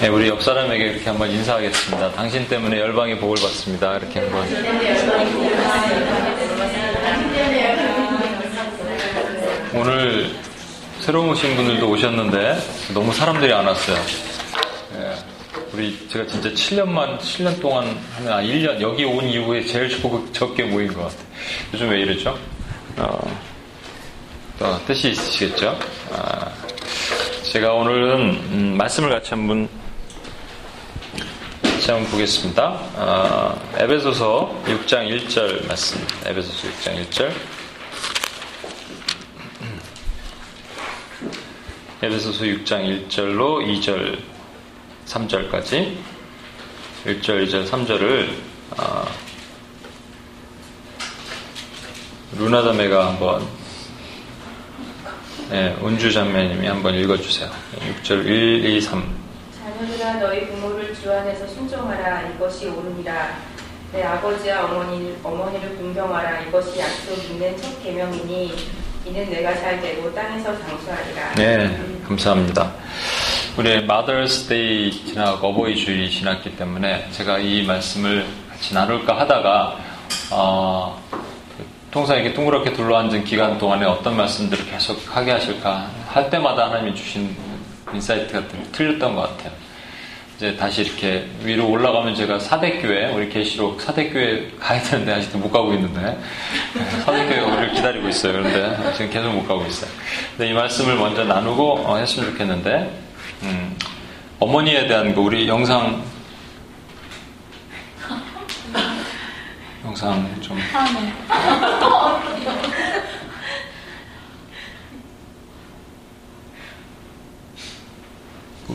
네, 우리 옆 사람에게 이렇게 한번 인사하겠습니다. 당신 때문에 열방의 복을 받습니다. 이렇게 한번. 새로 오신 분들도 오셨는데 너무 사람들이 안 왔어요. 예, 우리 제가 진짜 7년만 7년 동안 하면 아 1년 여기 온 이후에 제일 적게 모인 것 같아요. 요즘 왜 이러죠? 어, 어, 뜻이 있으시겠죠? 아, 제가 오늘은 음, 말씀을 같이 한번 같이 한번 보겠습니다. 어, 에베소서 6장 1절 말씀. 에베소서 6장 1절. 에베소서 6장 1절로 2절, 3절까지. 1절, 2절, 3절을 어, 루나 자매가 한번 네, 운주 자매님이 한번 읽어주세요. 6절 1, 2, 3. 자녀들아 너희 부모를 주 안에서 순종하라. 이것이 옳으니라. 내 아버지와 어머니, 어머니를 공경하라. 이것이 약속 있는 첫 계명이니 이는 내가 잘 되고 땅에서 장수하리라. 네 감사합니다 우리 Mother's Day 지나고 어버이 주일이 지났기 때문에 제가 이 말씀을 같이 나눌까 하다가 어, 통상 이렇게 둥그렇게 둘러앉은 기간 동안에 어떤 말씀들을 계속 하게 하실까 할 때마다 하나님이 주신 insight가 틀렸던 것 같아요. 이제 다시 이렇게 위로 올라가면 제가 사데교회, 우리 계시록 사데교회 가야 되는데 아직도 못 가고 있는데, 사데교회가 우리를 기다리고 있어요. 그런데 지금 계속 못 가고 있어요. 근데 이 말씀을 먼저 나누고 어, 했으면 좋겠는데, 음, 어머니에 대한 거 우리 영상, 영상 좀.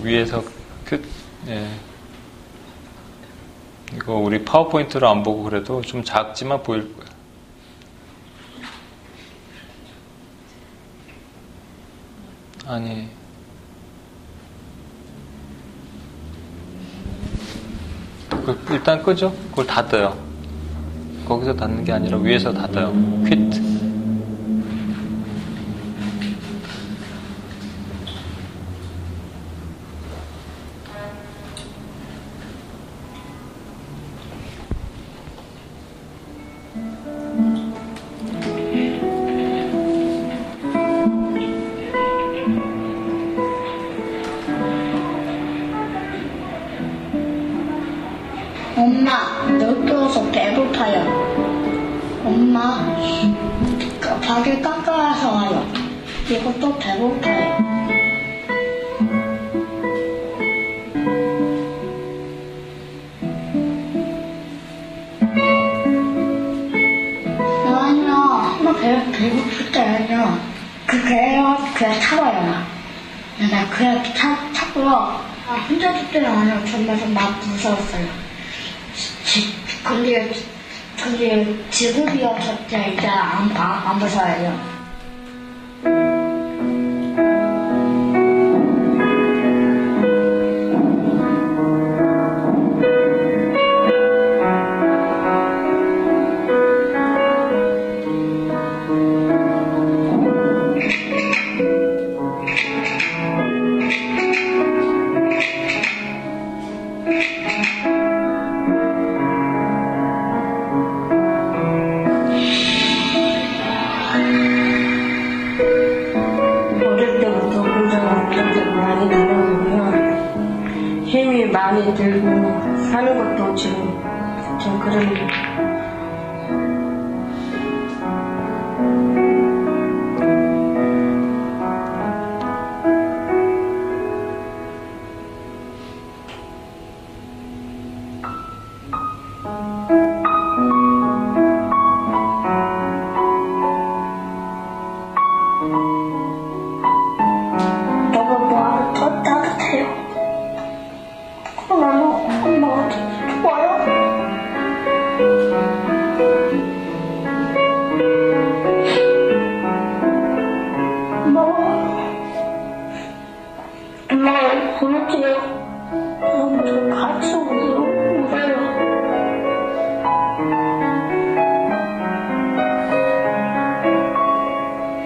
위에서 끝, 예. 이거 우리 파워포인트로 안 보고 그래도 좀 작지만 보일 거야. 아니. 일단 끄죠? 그걸 닫아요. 거기서 닫는 게 아니라 위에서 닫아요. 퀴트. 너무 배, 배고플 때는요, 그 개요, 그냥 참아요. 나 그냥 참, 참고요. 아, 혼자 있을 때는 정말 막 무서웠어요. 지, 근데, 근데 지금이어서 이제 안, 안 무서워요.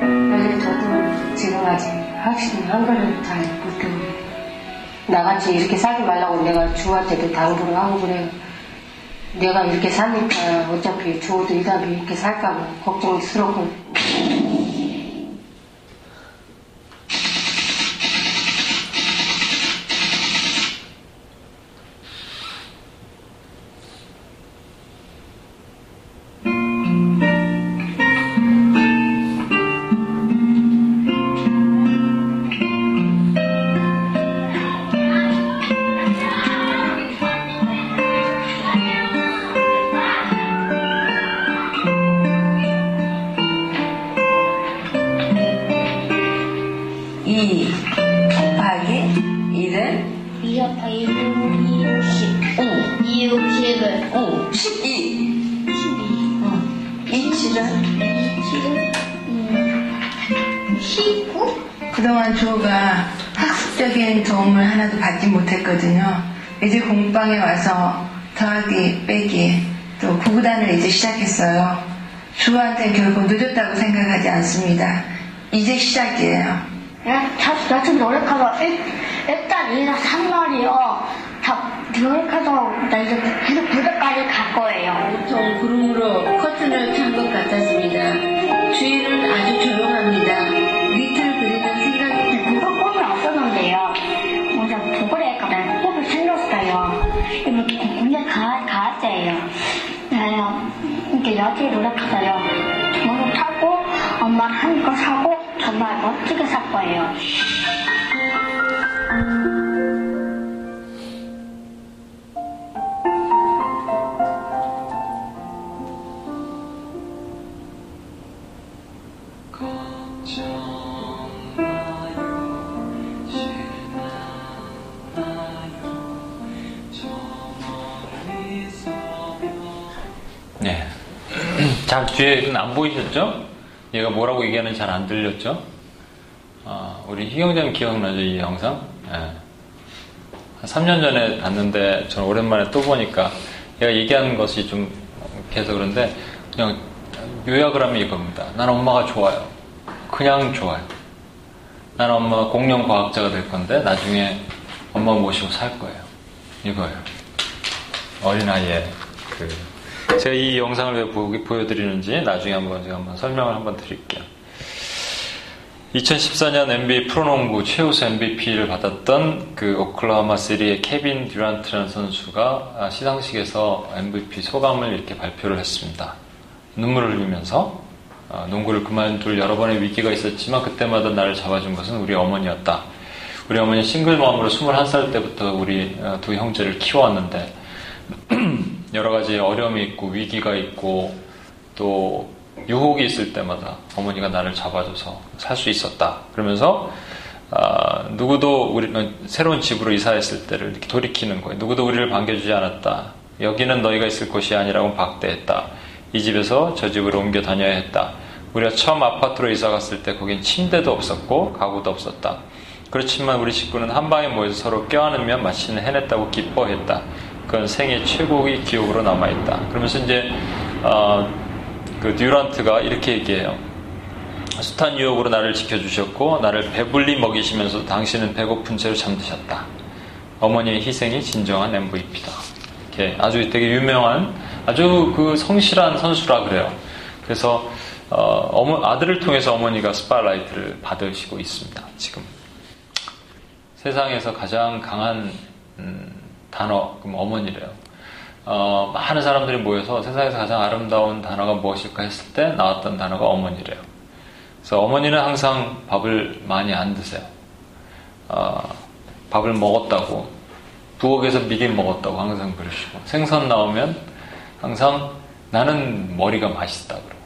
근데 저도 지금 아직 확실히 한글을 잘 못해요. 나같이 이렇게 살지 말라고 내가 주한테도 당부를 하고 그래요. 내가 이렇게 사니까 어차피 주어도 이 답이 이렇게 살까 봐 걱정스럽고. 군대 가, 갔어요. 네, 이렇게 여기 노력하다요. 돈을 타고 엄마 하니거 사고 정말 멋지게 살 거예요. 네. 잘 뒤에는 안 보이셨죠? 얘가 뭐라고 얘기하는지 잘 안 들렸죠? 아, 우리 희경장 기억나죠? 이 영상? 예. 한 3년 전에 봤는데 저는 오랜만에 또 보니까 얘가 얘기하는 것이 좀 계속 그런데 그냥 요약을 하면 이겁니다. 난 엄마가 좋아요. 그냥 좋아요. 난 엄마가 공룡 과학자가 될 건데 나중에 엄마 모시고 살 거예요. 이거예요. 어린아이의 그 제가 이 영상을 왜 보, 보여드리는지 나중에 한번 제가 한번 설명을 한번 드릴게요. 2014년 NBA 프로농구 최우수 MVP를 받았던 그 오클라호마 시리의 케빈 듀란트라는 선수가 시상식에서 MVP 소감을 이렇게 발표를 했습니다. 눈물을 흘리면서 어, 농구를 그만둘 여러 번의 위기가 있었지만 그때마다 나를 잡아준 것은 우리 어머니였다. 우리 어머니 싱글맘으로 21살 때부터 우리 어, 두 형제를 키워왔는데 여러 가지 어려움이 있고 위기가 있고 또 유혹이 있을 때마다 어머니가 나를 잡아줘서 살 수 있었다. 그러면서 아, 누구도 우리는 새로운 집으로 이사했을 때를 이렇게 돌이키는 거예요. 누구도 우리를 반겨주지 않았다. 여기는 너희가 있을 곳이 아니라고 박대했다. 이 집에서 저 집으로 옮겨 다녀야 했다. 우리가 처음 아파트로 이사 갔을 때 거긴 침대도 없었고 가구도 없었다. 그렇지만 우리 식구는 한 방에 모여서 서로 껴안으며 마치는 해냈다고 기뻐했다. 그건 생애 최고의 기억으로 남아있다. 그러면서 이제 어, 그 듀란트가 이렇게 얘기해요. 숱한 유혹으로 나를 지켜주셨고 나를 배불리 먹이시면서 당신은 배고픈 채로 잠드셨다. 어머니의 희생이 진정한 MVP다. 이렇게 아주 되게 유명한 아주 그 성실한 선수라 그래요. 그래서 어, 어머, 아들을 통해서 어머니가 spotlight를 받으시고 있습니다. 지금 세상에서 가장 강한 음, 단어 그럼 어머니래요. 어, 많은 사람들이 모여서 세상에서 가장 아름다운 단어가 무엇일까 했을 때 나왔던 단어가 어머니래요. 그래서 어머니는 항상 밥을 많이 안 드세요. 어, 밥을 먹었다고 부엌에서 미리 먹었다고 항상 그러시고 생선 나오면 항상 나는 머리가 맛있다 그러고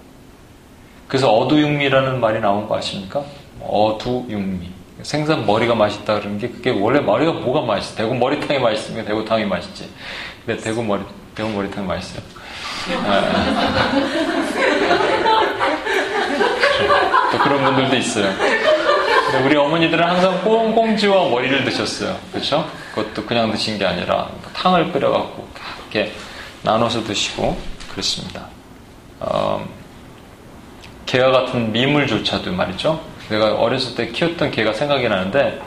그래서 어두육미라는 말이 나온 거 아십니까? 어두육미 생선 머리가 맛있다 그러는 게 그게 원래 머리가 뭐가 맛있어? 대구 머리탕이 맛있으면 대구탕이 맛있지. 근데 대구 머리 대구 머리탕 맛있어요. 또 그런 분들도 있어요. 우리 어머니들은 항상 꽁꽁지와 머리를 드셨어요. 그렇죠? 그것도 그냥 드신 게 아니라 탕을 끓여갖고 이렇게 나눠서 드시고 그렇습니다. 어, 개와 같은 미물조차도 말이죠. 내가 어렸을 때 키웠던 개가 생각이 나는데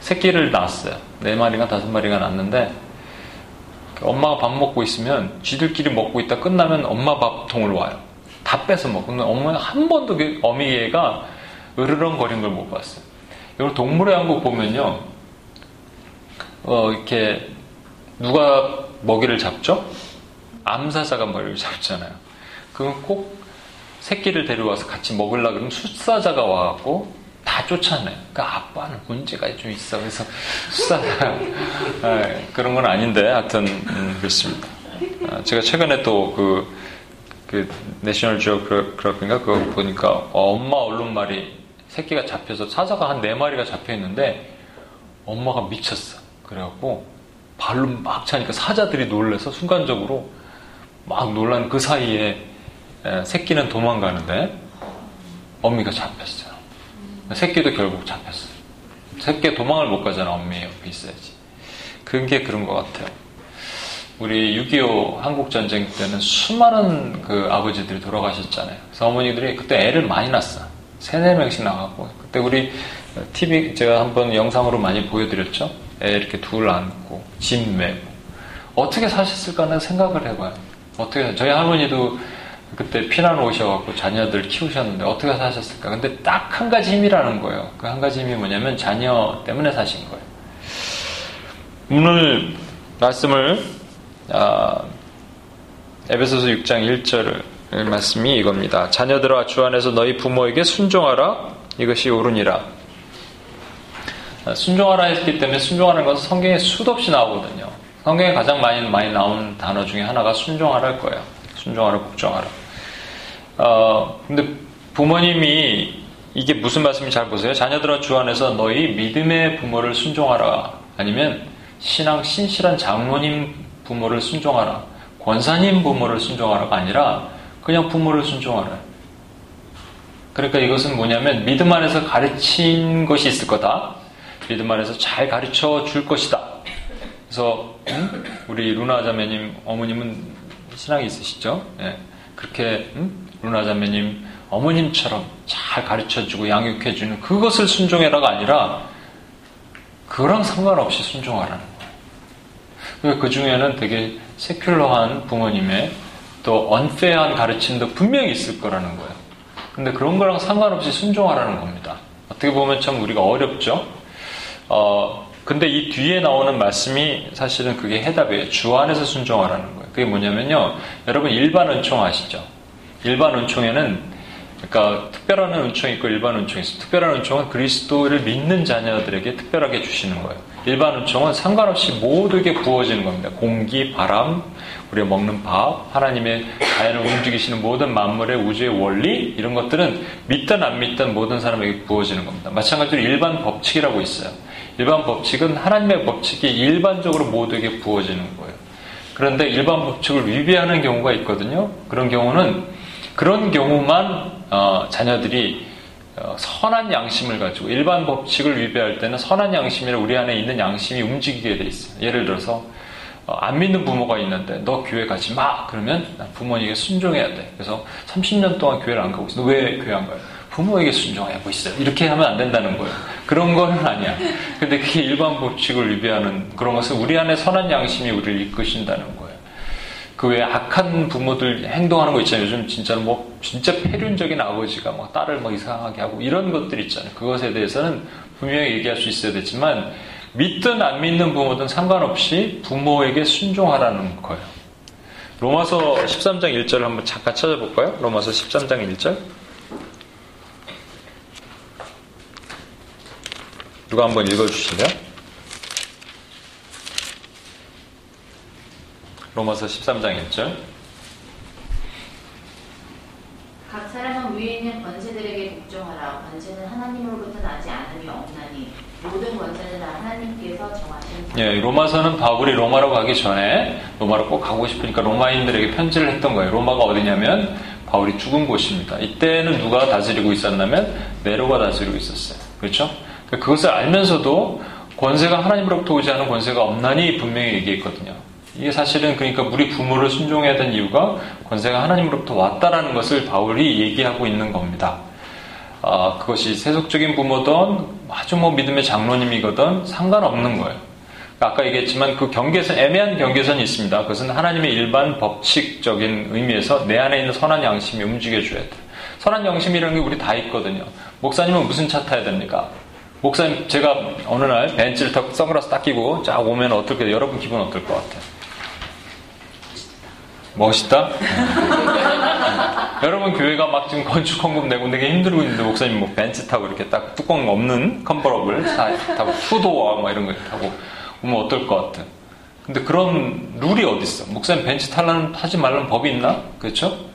새끼를 낳았어요. 네 마리가 다섯 마리가 낳았는데 엄마가 밥 먹고 있으면 쥐들끼리 먹고 있다 끝나면 엄마 밥통을 와요. 다 뺏어 먹고 엄마는 한 번도 그 어미개가 으르렁거린 걸 못 봤어요. 이걸 동물의 왕국 보면요. 어, 이렇게 누가 먹이를 잡죠? 암사자가 먹이를 잡잖아요. 그럼 꼭 새끼를 데려와서 같이 먹으려 그러면 숫사자가 와갖고 다 쫓아내요. 그러니까 아빠는 문제가 좀 있어. 그래서 숫사자 네, 그런 건 아닌데 하여튼 음, 그렇습니다. 아, 제가 최근에 또그 그 내셔널 지오그래피인가 그거 보니까 어, 엄마 얼룩말이 새끼가 잡혀서 사자가 한 네 마리가 잡혀 있는데 엄마가 미쳤어. 그래갖고 발로 막 차니까 사자들이 놀래서 순간적으로 막 놀란 그 사이에 새끼는 도망가는데 어미가 잡혔어요. 새끼도 결국 잡혔어요. 새끼 도망을 못 가잖아. 어미 옆에 있어야지. 그게 그런 것 같아요. 우리 6.25 한국전쟁 때는 수많은 그 아버지들이 돌아가셨잖아요. 그래서 어머니들이 그때 애를 많이 낳았어. 세네 명씩 나가고. 그때 우리 TV 제가 한번 영상으로 많이 보여드렸죠. 애 이렇게 둘 안고, 짐 메고. 어떻게 사셨을까는 생각을 해봐요. 어떻게, 저희 할머니도 그때 피난 오셔갖고 자녀들 키우셨는데 어떻게 사셨을까? 근데 딱 한 가지 힘이라는 거예요. 그 한 가지 힘이 뭐냐면 자녀 때문에 사신 거예요. 오늘 말씀을 아, 에베소서 6장 1절 말씀이 이겁니다. 자녀들아 주 안에서 너희 부모에게 순종하라 이것이 옳으니라. 아, 순종하라 했기 때문에 순종하는 것은 성경에 수도 없이 나오거든요. 성경에 가장 많이 많이 나온 단어 중에 하나가 순종하라일 거예요. 순종하라, 복종하라. 어, 근데 부모님이 이게 무슨 말씀인지 잘 보세요. 자녀들아 주 안에서 너희 믿음의 부모를 순종하라. 아니면 신앙 신실한 장모님 부모를 순종하라. 권사님 부모를 순종하라가 아니라 그냥 부모를 순종하라. 그러니까 이것은 뭐냐면 믿음 안에서 가르친 것이 있을 거다. 믿음 안에서 잘 가르쳐 줄 것이다. 그래서 음? 우리 루나 자매님 어머님은 신앙이 있으시죠? 예. 그렇게 음? 루나 자매님 어머님처럼 잘 가르쳐주고 양육해주는 그것을 순종해라가 아니라 그랑 상관없이 순종하라는 거예요. 그 중에는 되게 세큘러한 부모님의 또 언페어한 가르침도 분명히 있을 거라는 거예요. 근데 그런 거랑 상관없이 순종하라는 겁니다. 어떻게 보면 참 우리가 어렵죠? 어, 근데 이 뒤에 나오는 말씀이 사실은 그게 해답이에요. 주 안에서 순종하라는 거예요. 그게 뭐냐면요. 여러분 일반 은총 아시죠? 일반 은총에는 그러니까 특별한 은총이 있고 일반 은총이 있어요. 특별한 은총은 그리스도를 믿는 자녀들에게 특별하게 주시는 거예요. 일반 은총은 상관없이 모두에게 부어지는 겁니다. 공기, 바람, 우리가 먹는 밥, 하나님의 자연을 움직이시는 모든 만물의 우주의 원리 이런 것들은 믿든 안 믿든 모든 사람에게 부어지는 겁니다. 마찬가지로 일반 법칙이라고 있어요. 일반 법칙은 하나님의 법칙이 일반적으로 모두에게 부어지는 거예요. 그런데 일반 법칙을 위배하는 경우가 있거든요. 그런 경우는 그런 경우만 어, 자녀들이 어, 선한 양심을 가지고 일반 법칙을 위배할 때는 선한 양심이라 우리 안에 있는 양심이 움직이게 돼 있어요. 예를 들어서 어, 안 믿는 부모가 있는데 너 교회 가지 마 그러면 부모님에게 순종해야 돼. 그래서 30년 동안 교회를 안 가고 있어. 너 왜 교회 안 가요? 부모에게 순종하고 있어요. 이렇게 하면 안 된다는 거예요. 그런 거는 아니야. 근데 그게 일반 법칙을 위배하는 그런 것은 우리 안에 선한 양심이 우리를 이끄신다는 거예요. 그 외에 악한 부모들 행동하는 거 있잖아요. 요즘 진짜로 뭐 진짜 폐륜적인 아버지가 막 딸을 뭐 이상하게 하고 이런 것들 있잖아요. 그것에 대해서는 분명히 얘기할 수 있어야 되지만 믿든 안 믿는 부모든 상관없이 부모에게 순종하라는 거예요. 로마서 13장 1절을 한번 잠깐 찾아볼까요? 로마서 13장 1절. 누가 한번 읽어주실래요? 로마서 13장 1절. 각 사람은 위에 있는 권세들에게 복종하라. 권세는 하나님으로부터 나지 않음이 없나니 모든 권세는 다 하나님께서 정하신. 예, 로마서는 바울이 로마로 가기 전에 로마로 꼭 가고 싶으니까 로마인들에게 편지를 했던 거예요. 로마가 어디냐면 바울이 죽은 곳입니다. 이때는 누가 다스리고 있었냐면 네로가 다스리고 있었어요. 그렇죠? 그러니까 그것을 알면서도 권세가 하나님으로부터 오지 않은 권세가 없나니 분명히 얘기했거든요. 이게 사실은 그러니까 우리 부모를 순종해야 되는 이유가 권세가 하나님으로부터 왔다라는 것을 바울이 얘기하고 있는 겁니다. 아, 그것이 세속적인 부모든 아주 뭐 믿음의 장로님이거든 상관없는 거예요. 그러니까 아까 얘기했지만 그 경계선, 애매한 경계선이 있습니다. 그것은 하나님의 일반 법칙적인 의미에서 내 안에 있는 선한 양심이 움직여줘야 돼. 선한 양심이라는 게 우리 다 있거든요. 목사님은 무슨 차 타야 됩니까? 목사님, 제가 어느 날 벤츠를 타고 선글라스 딱 끼고 쫙 오면 어떨게, 여러분 기분 어떨 것 같아요? 멋있다? 여러분 교회가 막 지금 건축 헌금 내고 되게 힘들고 있는데 목사님 뭐 벤츠 타고 이렇게 딱 뚜껑 없는 convertible 타고 two-door 막 이런 거 타고 오면 어떨 것 같아? 근데 그런 룰이 어디 있어? 목사님 벤츠 탈라는 타지 말라는 법이 있나? 그렇죠?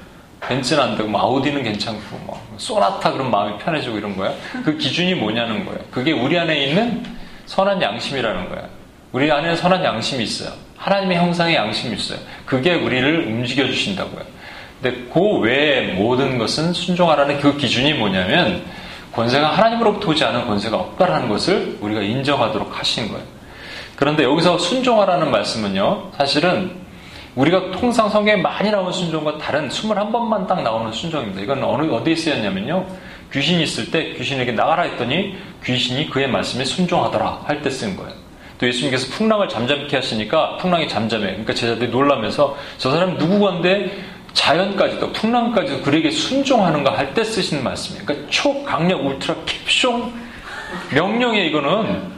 벤츠는 안 되고 뭐 아우디는 괜찮고 뭐 소나타 그런 마음이 편해지고 이런 거야. 그 기준이 뭐냐는 거야. 그게 우리 안에 있는 선한 양심이라는 거야. 우리 안에 선한 양심이 있어요. 하나님의 형상의 양심이 있어요. 그게 우리를 움직여 주신다고요. 근데 그 외의 모든 것은 순종하라는 그 기준이 뭐냐면 권세가 하나님으로부터 오지 않은 권세가 없다라는 것을 우리가 인정하도록 하신 거예요. 그런데 여기서 순종하라는 말씀은요, 사실은 우리가 통상 성경에 많이 나오는 순종과 다른 21번만 딱 나오는 순종입니다. 이건 어느, 어디에 쓰였냐면요, 귀신이 있을 때 귀신에게 나가라 했더니 귀신이 그의 말씀에 순종하더라 할 때 쓴 거예요. 또 예수님께서 풍랑을 잠잠케 하시니까 풍랑이 잠잠해. 그러니까 제자들이 놀라면서 저 사람 누구건데 자연까지도 풍랑까지도 그에게 순종하는가 할 때 쓰시는 말씀이에요. 그러니까 초강력 울트라 캡숑 명령에 이거는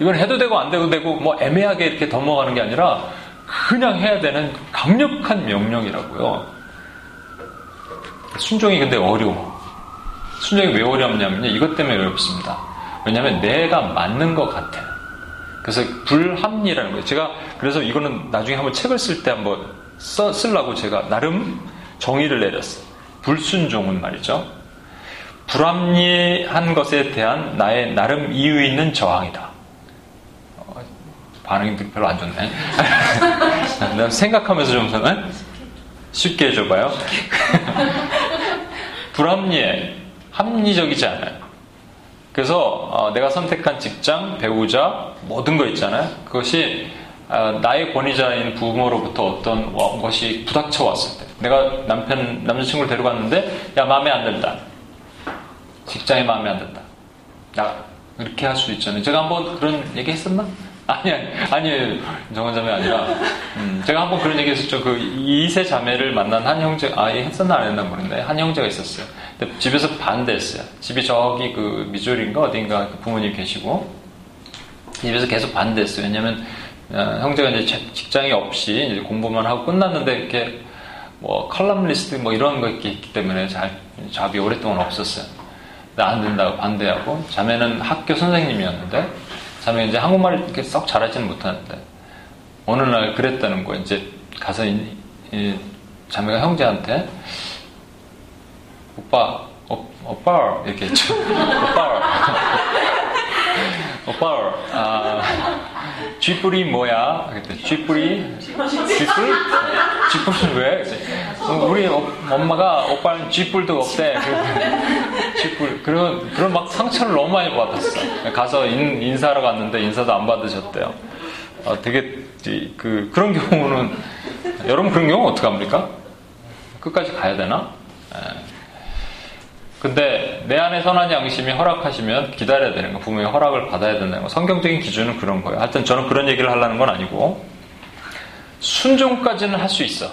이건 해도 되고 안 돼도 되고 뭐 애매하게 이렇게 넘어가는 게 아니라 그냥 해야 되는 강력한 명령이라고요. 순종이 근데 어려워. 순종이 왜 어렵냐면요. 이것 때문에 어렵습니다. 왜냐하면 내가 맞는 것 같아. 그래서 불합리라는 거예요. 제가 그래서 이거는 나중에 한번 책을 쓸 때 한번 써, 쓰려고 제가 나름 정의를 내렸어요. 불순종은 말이죠. 불합리한 것에 대한 나의 나름 이유 있는 저항이다. 어, 반응이 별로 안 좋네. 난 생각하면서 좀 에? 쉽게 해줘봐요. 불합리해. 합리적이지 않아요. 그래서 어, 내가 선택한 직장, 배우자, 모든 거 있잖아요. 그것이 어, 나의 권위자인 부모로부터 어떤 것이 부닥쳐 왔을 때, 내가 남편, 남자친구를 데려갔는데, 야, 마음에 안 든다. 직장이 마음에 안 든다. 나, 이렇게 할 수 있잖아요. 제가 한번 그런 얘기 했었나? 아니, 아니, 아니, 정원자매 아니라, 음, 제가 한번 그런 얘기 했었죠. 그, 이세 자매를 만난 한 형제, 아, 했었나 안 했나 모르는데, 한 형제가 있었어요. 근데 집에서 반대했어요. 집이 저기 그 미주리인가 어딘가 그 부모님 계시고, 집에서 계속 반대했어요. 왜냐면, 어, 형제가 이제 직장이 없이 이제 공부만 하고 끝났는데, 이렇게, 뭐, 컬럼리스트 뭐 이런 거 있기 때문에 잘, job이 오랫동안 없었어요. 안 된다고 반대하고, 자매는 학교 선생님이었는데, 자매 이제 한국말을 이렇게 썩 잘하지는 못하는데 어느 날 그랬다는 거예요. 이제 가서 이, 이 자매가 형제한테 오빠, 오, 오빠 이렇게 했죠. 오빠, 오빠, 아, 쥐뿔이 뭐야? 그때 쥐뿔이, 쥐뿔? 쥐뿔은 왜? 우리 엄마가 오빠는 쥐뿔도 없대. 쥐뿔. 그런, 그런 막 상처를 너무 많이 받았어. 가서 인, 인사하러 갔는데 인사도 안 받으셨대요. 아, 되게, 그, 그런 경우는, 여러분 그런 경우 어떡합니까? 끝까지 가야 되나? 예. 근데 내 안에 선한 양심이 허락하시면 기다려야 되는 거, 부모의 허락을 받아야 된다는 거. 성경적인 기준은 그런 거예요. 하여튼 저는 그런 얘기를 하려는 건 아니고, 순종까지는 할 수 있어.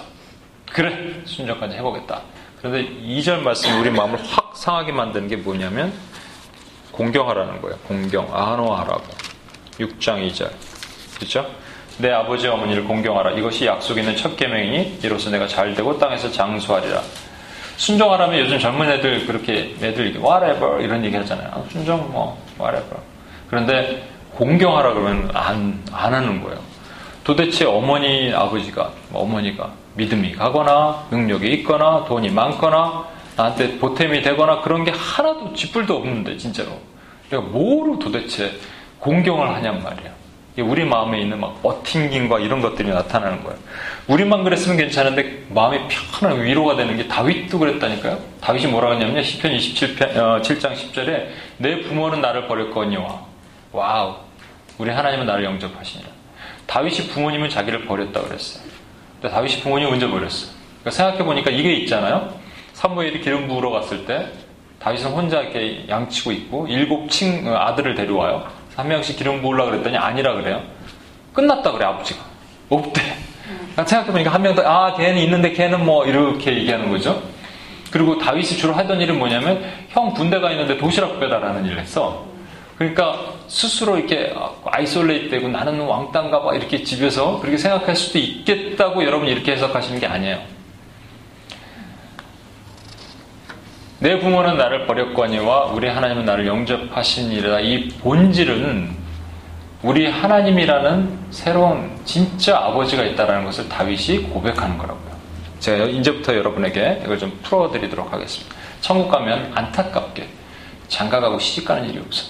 그래, 순종까지 해보겠다. 그런데 2절 말씀이 우리 마음을 확 상하게 만드는 게 뭐냐면, 공경하라는 거예요. 공경, 아노하라고. 6장 2절. 그렇죠? 내 아버지 어머니를 공경하라. 이것이 약속 있는 첫 계명이니 이로써 내가 잘 되고 땅에서 장수하리라. 순종하라면 요즘 젊은 애들 그렇게 애들 whatever 이런 얘기 하잖아요. 순종 뭐 whatever. 그런데 공경하라 그러면 안, 안 하는 거예요. 도대체 어머니, 아버지가, 뭐 어머니가 믿음이 가거나 능력이 있거나 돈이 많거나 나한테 보탬이 되거나 그런 게 하나도 쥐뿔도 없는데 진짜로. 내가 뭐로 도대체 공경을 하냔 말이야. 우리 마음에 있는 막 어팅김과 이런 것들이 나타나는 거예요. 우리만 그랬으면 괜찮은데 마음이 편한 위로가 되는 게 다윗도 그랬다니까요. 다윗이 뭐라고 했냐면요. 시편 27편 어, 7장 10절에 내 부모는 나를 버렸거니와 wow 우리 하나님은 나를 영접하시니라. 다윗이 부모님은 자기를 버렸다 그랬어요. 근데 다윗이 부모님 언제 버렸어? 그러니까 생각해 보니까 이게 있잖아요. 사무엘이 기름 부으러 갔을 때 다윗은 혼자 이렇게 양치고 있고 일곱 친 어, 아들을 데려와요. 한 명씩 기름 부으려 그랬더니 아니라 그래요. 끝났다 그래 아버지가 없대. 그러니까 생각해 보니까 한 명 더 아 걔는 있는데 걔는 뭐 이렇게 얘기하는 거죠. 그리고 다윗이 주로 하던 일은 뭐냐면 형 군대가 있는데 도시락 배달하는 일을 했어. 그러니까 스스로 이렇게 isolate 되고 나는 왕따인가 봐 이렇게 집에서 그렇게 생각할 수도 있겠다고 여러분 이렇게 해석하시는 게 아니에요. 내 부모는 나를 버렸거니와 우리 하나님은 나를 영접하시니라 이 본질은 우리 하나님이라는 새로운 진짜 아버지가 있다는 것을 다윗이 고백하는 거라고요. 제가 이제부터 여러분에게 이걸 좀 풀어드리도록 하겠습니다. 천국 가면 안타깝게 장가가고 시집 가는 일이 없어.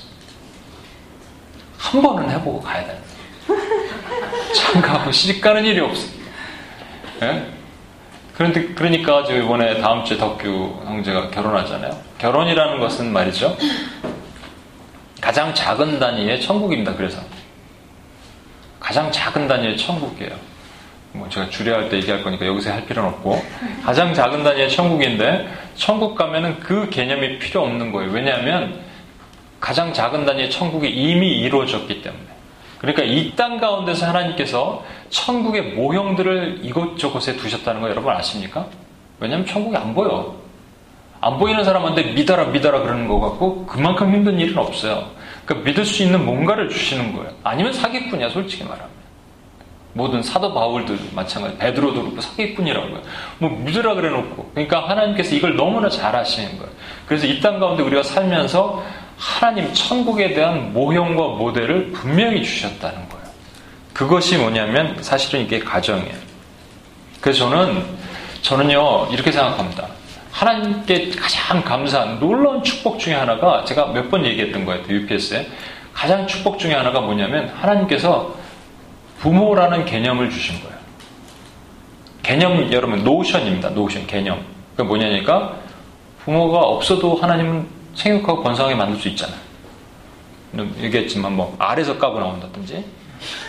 한 번은 해보고 가야 돼. 장가하고 시집 가는 일이 없어. 예? 그런데 그러니까 저 이번에 다음 주에 덕규 형제가 결혼하잖아요. 결혼이라는 것은 말이죠. 가장 작은 단위의 천국입니다. 그래서 가장 작은 단위의 천국이에요. 뭐 제가 주례할 때 얘기할 거니까 여기서 할 필요는 없고 가장 작은 단위의 천국인데 천국 가면은 그 개념이 필요 없는 거예요. 왜냐하면 가장 작은 단위의 천국이 이미 이루어졌기 때문에. 그러니까 이 땅 가운데서 하나님께서 천국의 모형들을 이곳저곳에 두셨다는 거 여러분 아십니까? 왜냐하면 천국이 안 보여. 안 보이는 사람한테 믿어라 믿어라 그러는 거 같고 그만큼 힘든 일은 없어요. 그러니까 믿을 수 있는 뭔가를 주시는 거예요. 아니면 사기꾼이야 솔직히 말하면. 모든 사도 바울도 마찬가지, 베드로도 그렇고 사기꾼이라고요. 뭐 믿으라 그래놓고. 그러니까 하나님께서 이걸 너무나 잘 하시는 거예요. 그래서 이 땅 가운데 우리가 살면서 하나님 천국에 대한 모형과 모델을 분명히 주셨다는 거예요. 그것이 뭐냐면 사실은 이게 가정이에요. 그래서 저는 저는요 이렇게 생각합니다. 하나님께 가장 감사한 놀라운 축복 중에 하나가 제가 몇 번 얘기했던 거예요. UPS에 가장 축복 중에 하나가 뭐냐면 하나님께서 부모라는 개념을 주신 거예요. 개념 여러분 노션입니다. 노션 개념. 그게 뭐냐니까 부모가 없어도 하나님은 생육하고 번성하게 만들 수 있잖아요. 얘기했지만 뭐 알에서 까고 나온다든지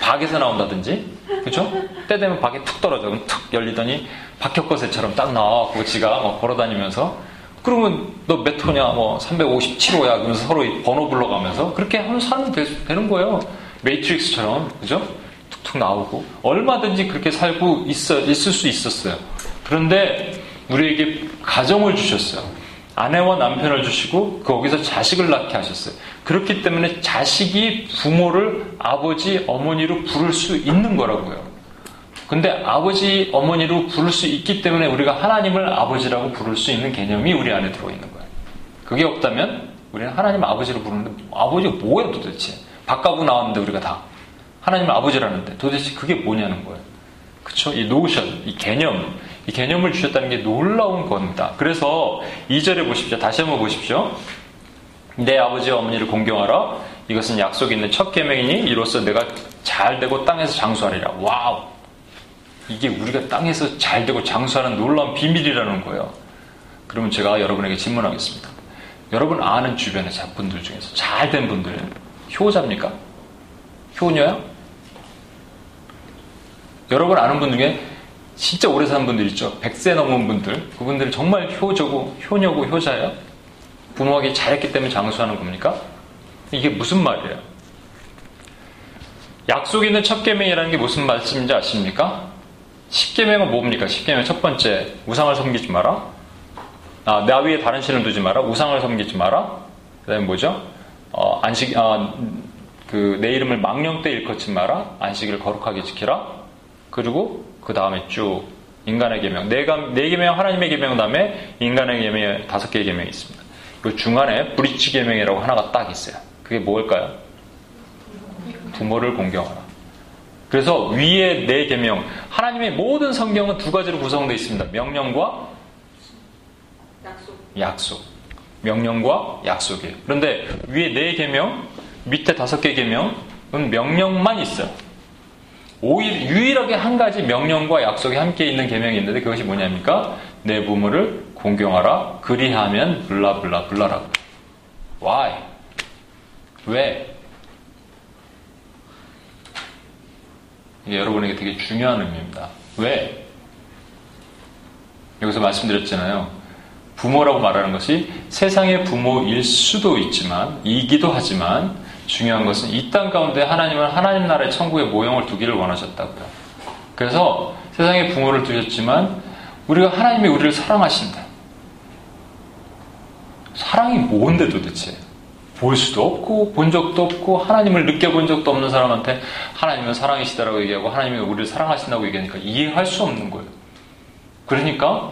박에서 나온다든지 그죠? 때 되면 박에 툭 떨어져. 그럼 툭 열리더니 박혁거새처럼 딱 나와갖고 지가 뭐 걸어다니면서 그러면 너 몇 호냐? 뭐 357호야. 그러면서 서로 번호 불러가면서 그렇게 하면 사는 되는 거예요. Matrix처럼. 그죠? 툭툭 나오고. 얼마든지 그렇게 살고 있어 있을 수 있었어요. 그런데 우리에게 가정을 주셨어요 아내와 남편을 주시고 거기서 자식을 낳게 하셨어요. 그렇기 때문에 자식이 부모를 아버지, 어머니로 부를 수 있는 거라고요. 근데 아버지, 어머니로 부를 수 있기 때문에 우리가 하나님을 아버지라고 부를 수 있는 개념이 우리 안에 들어있는 거예요. 그게 없다면 우리는 하나님 아버지로 부르는데 아버지가 뭐야 도대체? 바꿔고 나왔는데 우리가 다 하나님을 아버지라는데 도대체 그게 뭐냐는 거예요. 그쵸? 이 notion, 이 개념, 이 개념을 주셨다는 게 놀라운 겁니다. 그래서 2절에 보십시오. 다시 한번 보십시오. 내 아버지와 어머니를 공경하라. 이것은 약속 있는 첫 계명이니 이로써 내가 잘 되고 땅에서 장수하리라. wow. 이게 우리가 땅에서 잘 되고 장수하는 놀라운 비밀이라는 거예요. 그러면 제가 여러분에게 질문하겠습니다. 여러분 아는 주변의 분들 중에서 잘 된 분들 효자입니까? 효녀야? 여러분 아는 분 중에 진짜 오래 사는 분들 있죠. 100세 넘은 분들. 그분들 정말 효저고, 효녀고, 효자예요? 부모에게 잘했기 때문에 장수하는 겁니까? 이게 무슨 말이에요? 약속 있는 첫 계명이라는 게 무슨 말씀인지 아십니까? 10계명은 뭡니까? 10계명 첫 번째, 우상을 섬기지 마라. 아, 나 위에 다른 신을 두지 마라. 우상을 섬기지 마라. 그 다음에 뭐죠? 어, 안식, 아, 그, 내 이름을 망령 때 일컫지 마라. 안식을 거룩하게 지키라. 그리고 그 다음에 쭉 인간의 계명, 네, 네 계명 하나님의 계명 다음에 인간의 계명 다섯 개의 계명이 있습니다. 그 중간에 브리치 계명이라고 하나가 딱 있어요. 그게 뭘까요? 부모를 공경하라. 그래서 위에 네 계명, 하나님의 모든 성경은 두 가지로 구성되어 있습니다. 명령과 약속. 약속. 명령과 약속이에요. 그런데 위에 네 계명, 밑에 다섯 개 계명은 명령만 있어요. 오일, 유일하게 한 가지 명령과 약속이 함께 있는 계명이 있는데 그것이 뭐냐니까 내 부모를 공경하라 그리하면 블라블라 블라라고. Why? 왜? 이게 여러분에게 되게 중요한 의미입니다. 왜? 여기서 말씀드렸잖아요. 부모라고 말하는 것이 세상의 부모일 수도 있지만, 이기도 하지만, 중요한 것은 이 땅 가운데 하나님은 하나님 나라의 천국의 모형을 두기를 원하셨다고요. 그래서 세상의 부모를 두셨지만, 우리가 하나님이 우리를 사랑하신다. 사랑이 뭔데 도대체? 볼 수도 없고 본 적도 없고 하나님을 느껴본 적도 없는 사람한테 하나님은 사랑이시다라고 얘기하고 하나님이 우리를 사랑하신다고 얘기하니까 이해할 수 없는 거예요. 그러니까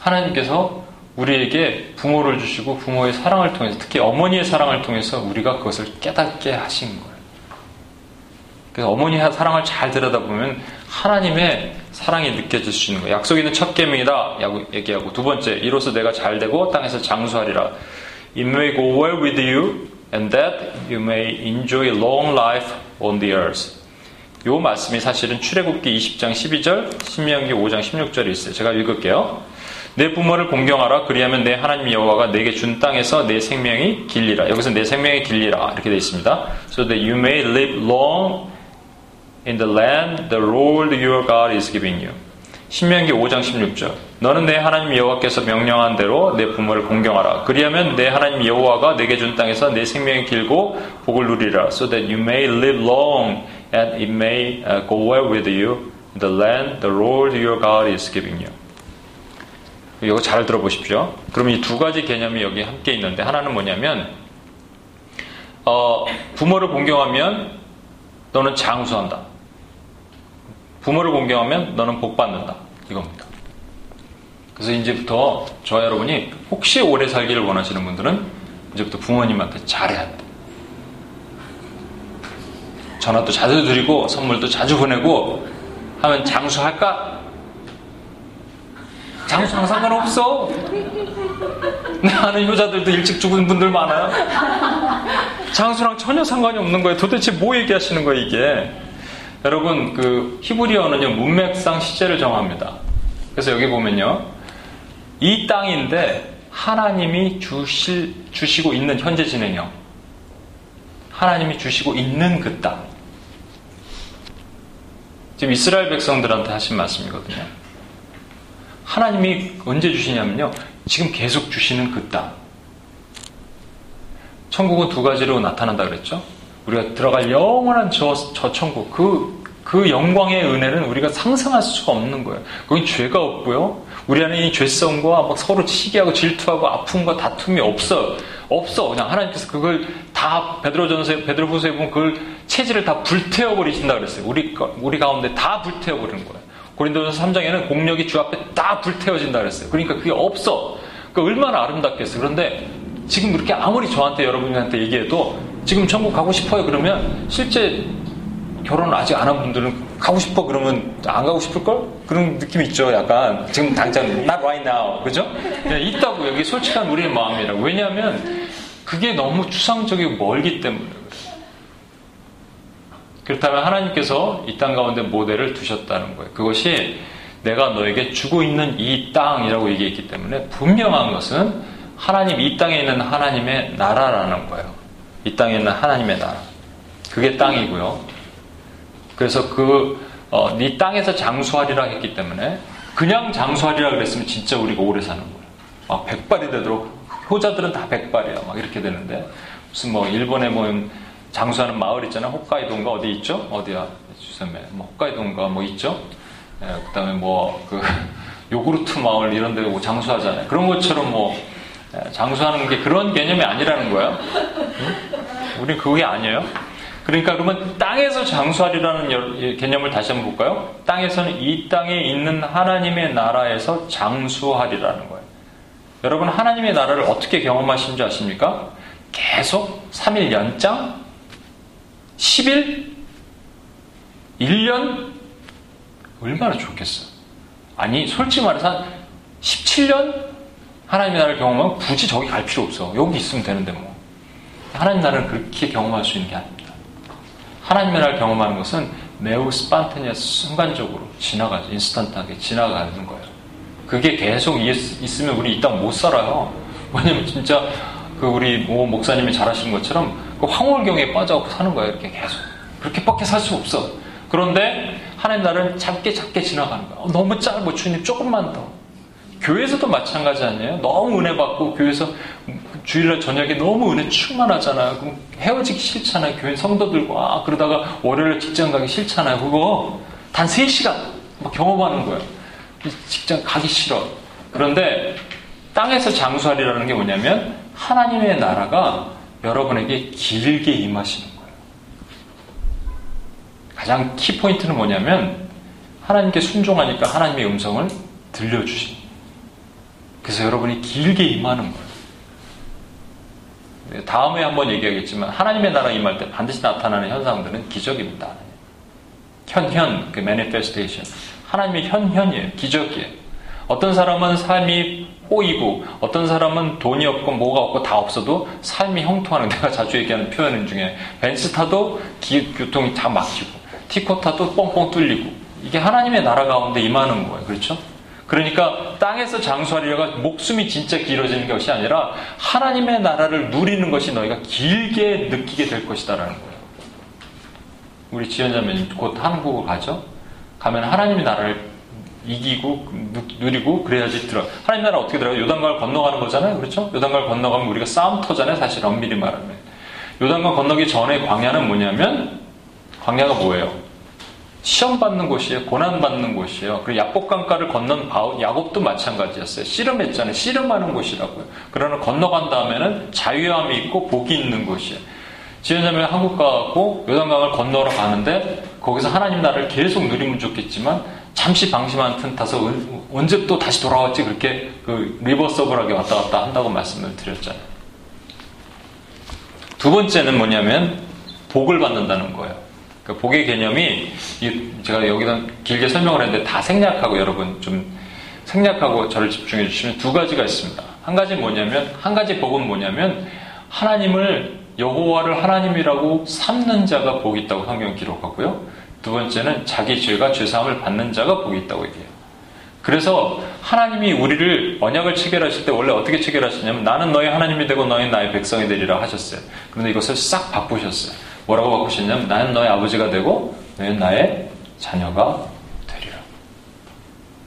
하나님께서 우리에게 부모를 주시고 부모의 사랑을 통해서 특히 어머니의 사랑을 통해서 우리가 그것을 깨닫게 하신 거예요. 그래서 어머니의 사랑을 잘 들여다보면 하나님의 사랑이 느껴질 수 있는 거예요. 약속 있는 첫 계명이다 얘기하고 두 번째 이로써 내가 잘 되고 땅에서 장수하리라. It may go well with you and that you may enjoy long life on the earth. 요 말씀이 사실은 출애굽기 20장 12절, 신명기 5장 16절에 있어요. 제가 읽을게요. 내 부모를 공경하라. 그리하면 내 하나님 여호와가 내게 준 땅에서 내 생명이 길리라. 여기서 내 생명이 길리라 이렇게 되어 있습니다. So that you may live long in the land the Lord your God is giving you. 신명기 5장 16절. 너는 내 하나님 여호와께서 명령한 대로 내 부모를 공경하라. 그리하면 내 하나님 여호와가 내게 준 땅에서 내 생명이 길고 복을 누리라. So that you may live long and it may go well with you the land the Lord your God is giving you. 이거 잘 들어보십시오. 그럼 이 두 가지 개념이 여기 함께 있는데 하나는 뭐냐면 어, 부모를 공경하면 너는 장수한다. 부모를 공경하면 너는 복 받는다. 이겁니다. 그래서 이제부터 저와 여러분이 혹시 오래 살기를 원하시는 분들은 이제부터 부모님한테 잘해야 돼. 전화도 자주 드리고 선물도 자주 보내고 하면 장수할까? 장수랑 상관없어. 내 아는 효자들도 일찍 죽은 분들 많아요. 장수랑 전혀 상관이 없는 거예요. 도대체 뭐 얘기하시는 거예요, 이게? 여러분, 그 히브리어는요, 문맥상 시제를 정합니다. 그래서 여기 보면요. 이 땅인데 하나님이 주실, 주시고 있는 현재 진행형. 하나님이 주시고 있는 그 땅. 지금 이스라엘 백성들한테 하신 말씀이거든요. 하나님이 언제 주시냐면요. 지금 계속 주시는 그 땅. 천국은 두 가지로 나타난다 그랬죠. 우리가 들어갈 영원한 저, 저 천국, 그, 그 영광의 은혜는 우리가 상상할 수가 없는 거예요. 거기 죄가 없고요. 우리 안에 이 죄성과 막 서로 시기하고 질투하고 아픔과 다툼이 없어. 없어. 그냥 하나님께서 그걸 다 베드로전서에 베드로후서에 보면 그걸 체질을 다 불태워 버리신다 그랬어요. 우리 우리 가운데 다 불태워 버리는 거예요. 고린도전서 3장에는 공력이 주 앞에 다 불태워진다 그랬어요. 그러니까 그게 없어. 그 얼마나 아름답겠어요. 그런데 지금 그렇게 아무리 저한테 여러분한테 얘기해도 지금 천국 가고 싶어요 그러면 실제 결혼을 아직 안 한 분들은 가고 싶어 그러면 안 가고 싶을걸? 그런 느낌이 있죠 약간 지금 당장 not right now 그죠? 네, 있다고 여기 솔직한 우리의 마음이라고 왜냐하면 그게 너무 추상적이고 멀기 때문에 그렇다면 하나님께서 이 땅 가운데 모델을 두셨다는 거예요 그것이 내가 너에게 주고 있는 이 땅이라고 얘기했기 때문에 분명한 것은 하나님 이 땅에 있는 하나님의 나라라는 거예요 이 땅에 있는 하나님의 나라 그게 땅이고요 그래서 그, 어, 네 땅에서 장수하리라 했기 때문에 그냥 장수하리라 그랬으면 진짜 우리가 오래 사는 거예요. 막 백발이 되도록 효자들은 다 백발이야. 막 이렇게 되는데 무슨 뭐 일본에 뭐 장수하는 마을 있잖아요. 홋카이도인가 어디 있죠? 어디야? 주세매. 뭐 홋카이도인가 뭐 있죠? 예, 그다음에 뭐 그 요구르트 마을 이런 데뭐 장수하잖아요. 그런 것처럼 뭐 예, 장수하는 게 그런 개념이 아니라는 거야. 응? 우린 그게 아니에요. 그러니까 그러면 땅에서 장수하리라는 개념을 다시 한번 볼까요? 땅에서는 이 땅에 있는 하나님의 나라에서 장수하리라는 거예요. 여러분 하나님의 나라를 어떻게 경험하신 줄 아십니까? 계속 3일 연장? 10일? 1년? 얼마나 좋겠어. 아니 솔직히 말해서 한 17년? 하나님의 나라를 경험하면 굳이 저기 갈 필요 없어. 여기 있으면 되는데 뭐. 하나님 나라를 그렇게 경험할 수 있는 게 아니에요. 하나님의 나라를 경험하는 것은 매우 스판테니어스 순간적으로 지나가죠. 인스턴트하게 지나가는 거예요. 그게 계속 있으면 우리 이 땅 못 살아요. 왜냐면 진짜 그 우리 모 목사님이 잘하신 것처럼 그그 황홀경에 빠져갖고 사는 거예요. 이렇게 계속. 그렇게밖에 살 수 없어. 그런데 하나님 나라를 짧게 짧게 지나가는 거야. 어, 너무 짧고 주님 조금만 더. 교회에서도 마찬가지 아니에요? 너무 은혜 받고 교회에서 주일날 저녁에 너무 은혜 충만하잖아요. 그럼 헤어지기 싫잖아요. 교회 성도들과 아, 그러다가 월요일 직장 가기 싫잖아요. 그거 단 3시간 경험하는 거예요. 직장 가기 싫어. 그런데 땅에서 장수하리라는 게 뭐냐면 하나님의 나라가 여러분에게 길게 임하시는 거예요. 가장 키포인트는 뭐냐면 하나님께 순종하니까 하나님의 음성을 들려주십니다. 그래서 여러분이 길게 임하는 거예요. 네, 다음에 한번 얘기하겠지만 하나님의 나라 임할 때 반드시 나타나는 현상들은 기적입니다. 현현, 그 manifestation. 하나님의 현현이에요. 기적이에요. 어떤 사람은 삶이 꼬이고 어떤 사람은 돈이 없고 뭐가 없고 다 없어도 삶이 형통하는 내가 자주 얘기하는 표현 중에 벤츠 타도 기, 교통이 다 막히고 티코 타도 뻥뻥 뚫리고 이게 하나님의 나라 가운데 임하는 거예요. 그렇죠? 그러니까 땅에서 장수하리려가 목숨이 진짜 길어지는 것이 아니라 하나님의 나라를 누리는 것이 너희가 길게 느끼게 될 것이다라는 거예요. 우리 지연자매님 곧 한국을 가죠? 가면 하나님의 나라를 이기고 누리고 그래야지 들어. 하나님 나라 어떻게 들어가요? 요단강을 건너가는 거잖아요. 그렇죠? 요단강을 건너가면 우리가 싸움터잖아요. 사실 엄밀히 말하면. 요단강 건너기 전에 광야는 뭐냐면 광야가 뭐예요? 시험 받는 곳이에요. 고난 받는 곳이에요. 그리고 야복강가를 건넌 야곱도 마찬가지였어요. 씨름했잖아요. 씨름하는 곳이라고요. 그러나 건너간 다음에는 자유함이 있고 복이 있는 곳이에요. 지연자매 한국 가고 요단강을 건너러 가는데 거기서 하나님 나라를 계속 누리면 좋겠지만 잠시 방심한 틈 타서 언제 또 다시 돌아왔지 그렇게 그 리버서블하게 왔다 갔다 한다고 말씀을 드렸잖아요. 두 번째는 뭐냐면 복을 받는다는 거예요. 그 복의 개념이 제가 여기다 길게 설명을 했는데 다 생략하고 여러분 좀 생략하고 저를 집중해 주시면 두 가지가 있습니다. 한 가지 뭐냐면 한 가지 복은 뭐냐면 하나님을 여호와를 하나님이라고 삼는 자가 복이 있다고 성경 기록하고요. 두 번째는 자기 죄가 죄사함을 받는 자가 복이 있다고 얘기해요. 그래서 하나님이 우리를 언약을 체결하실 때 원래 어떻게 체결하시냐면 나는 너의 하나님이 되고 너희 나의 백성이 되리라 하셨어요. 그런데 이것을 싹 바꾸셨어요. 뭐라고 바꾸셨냐면 나는 너의 아버지가 되고 너는 나의 자녀가 되리라.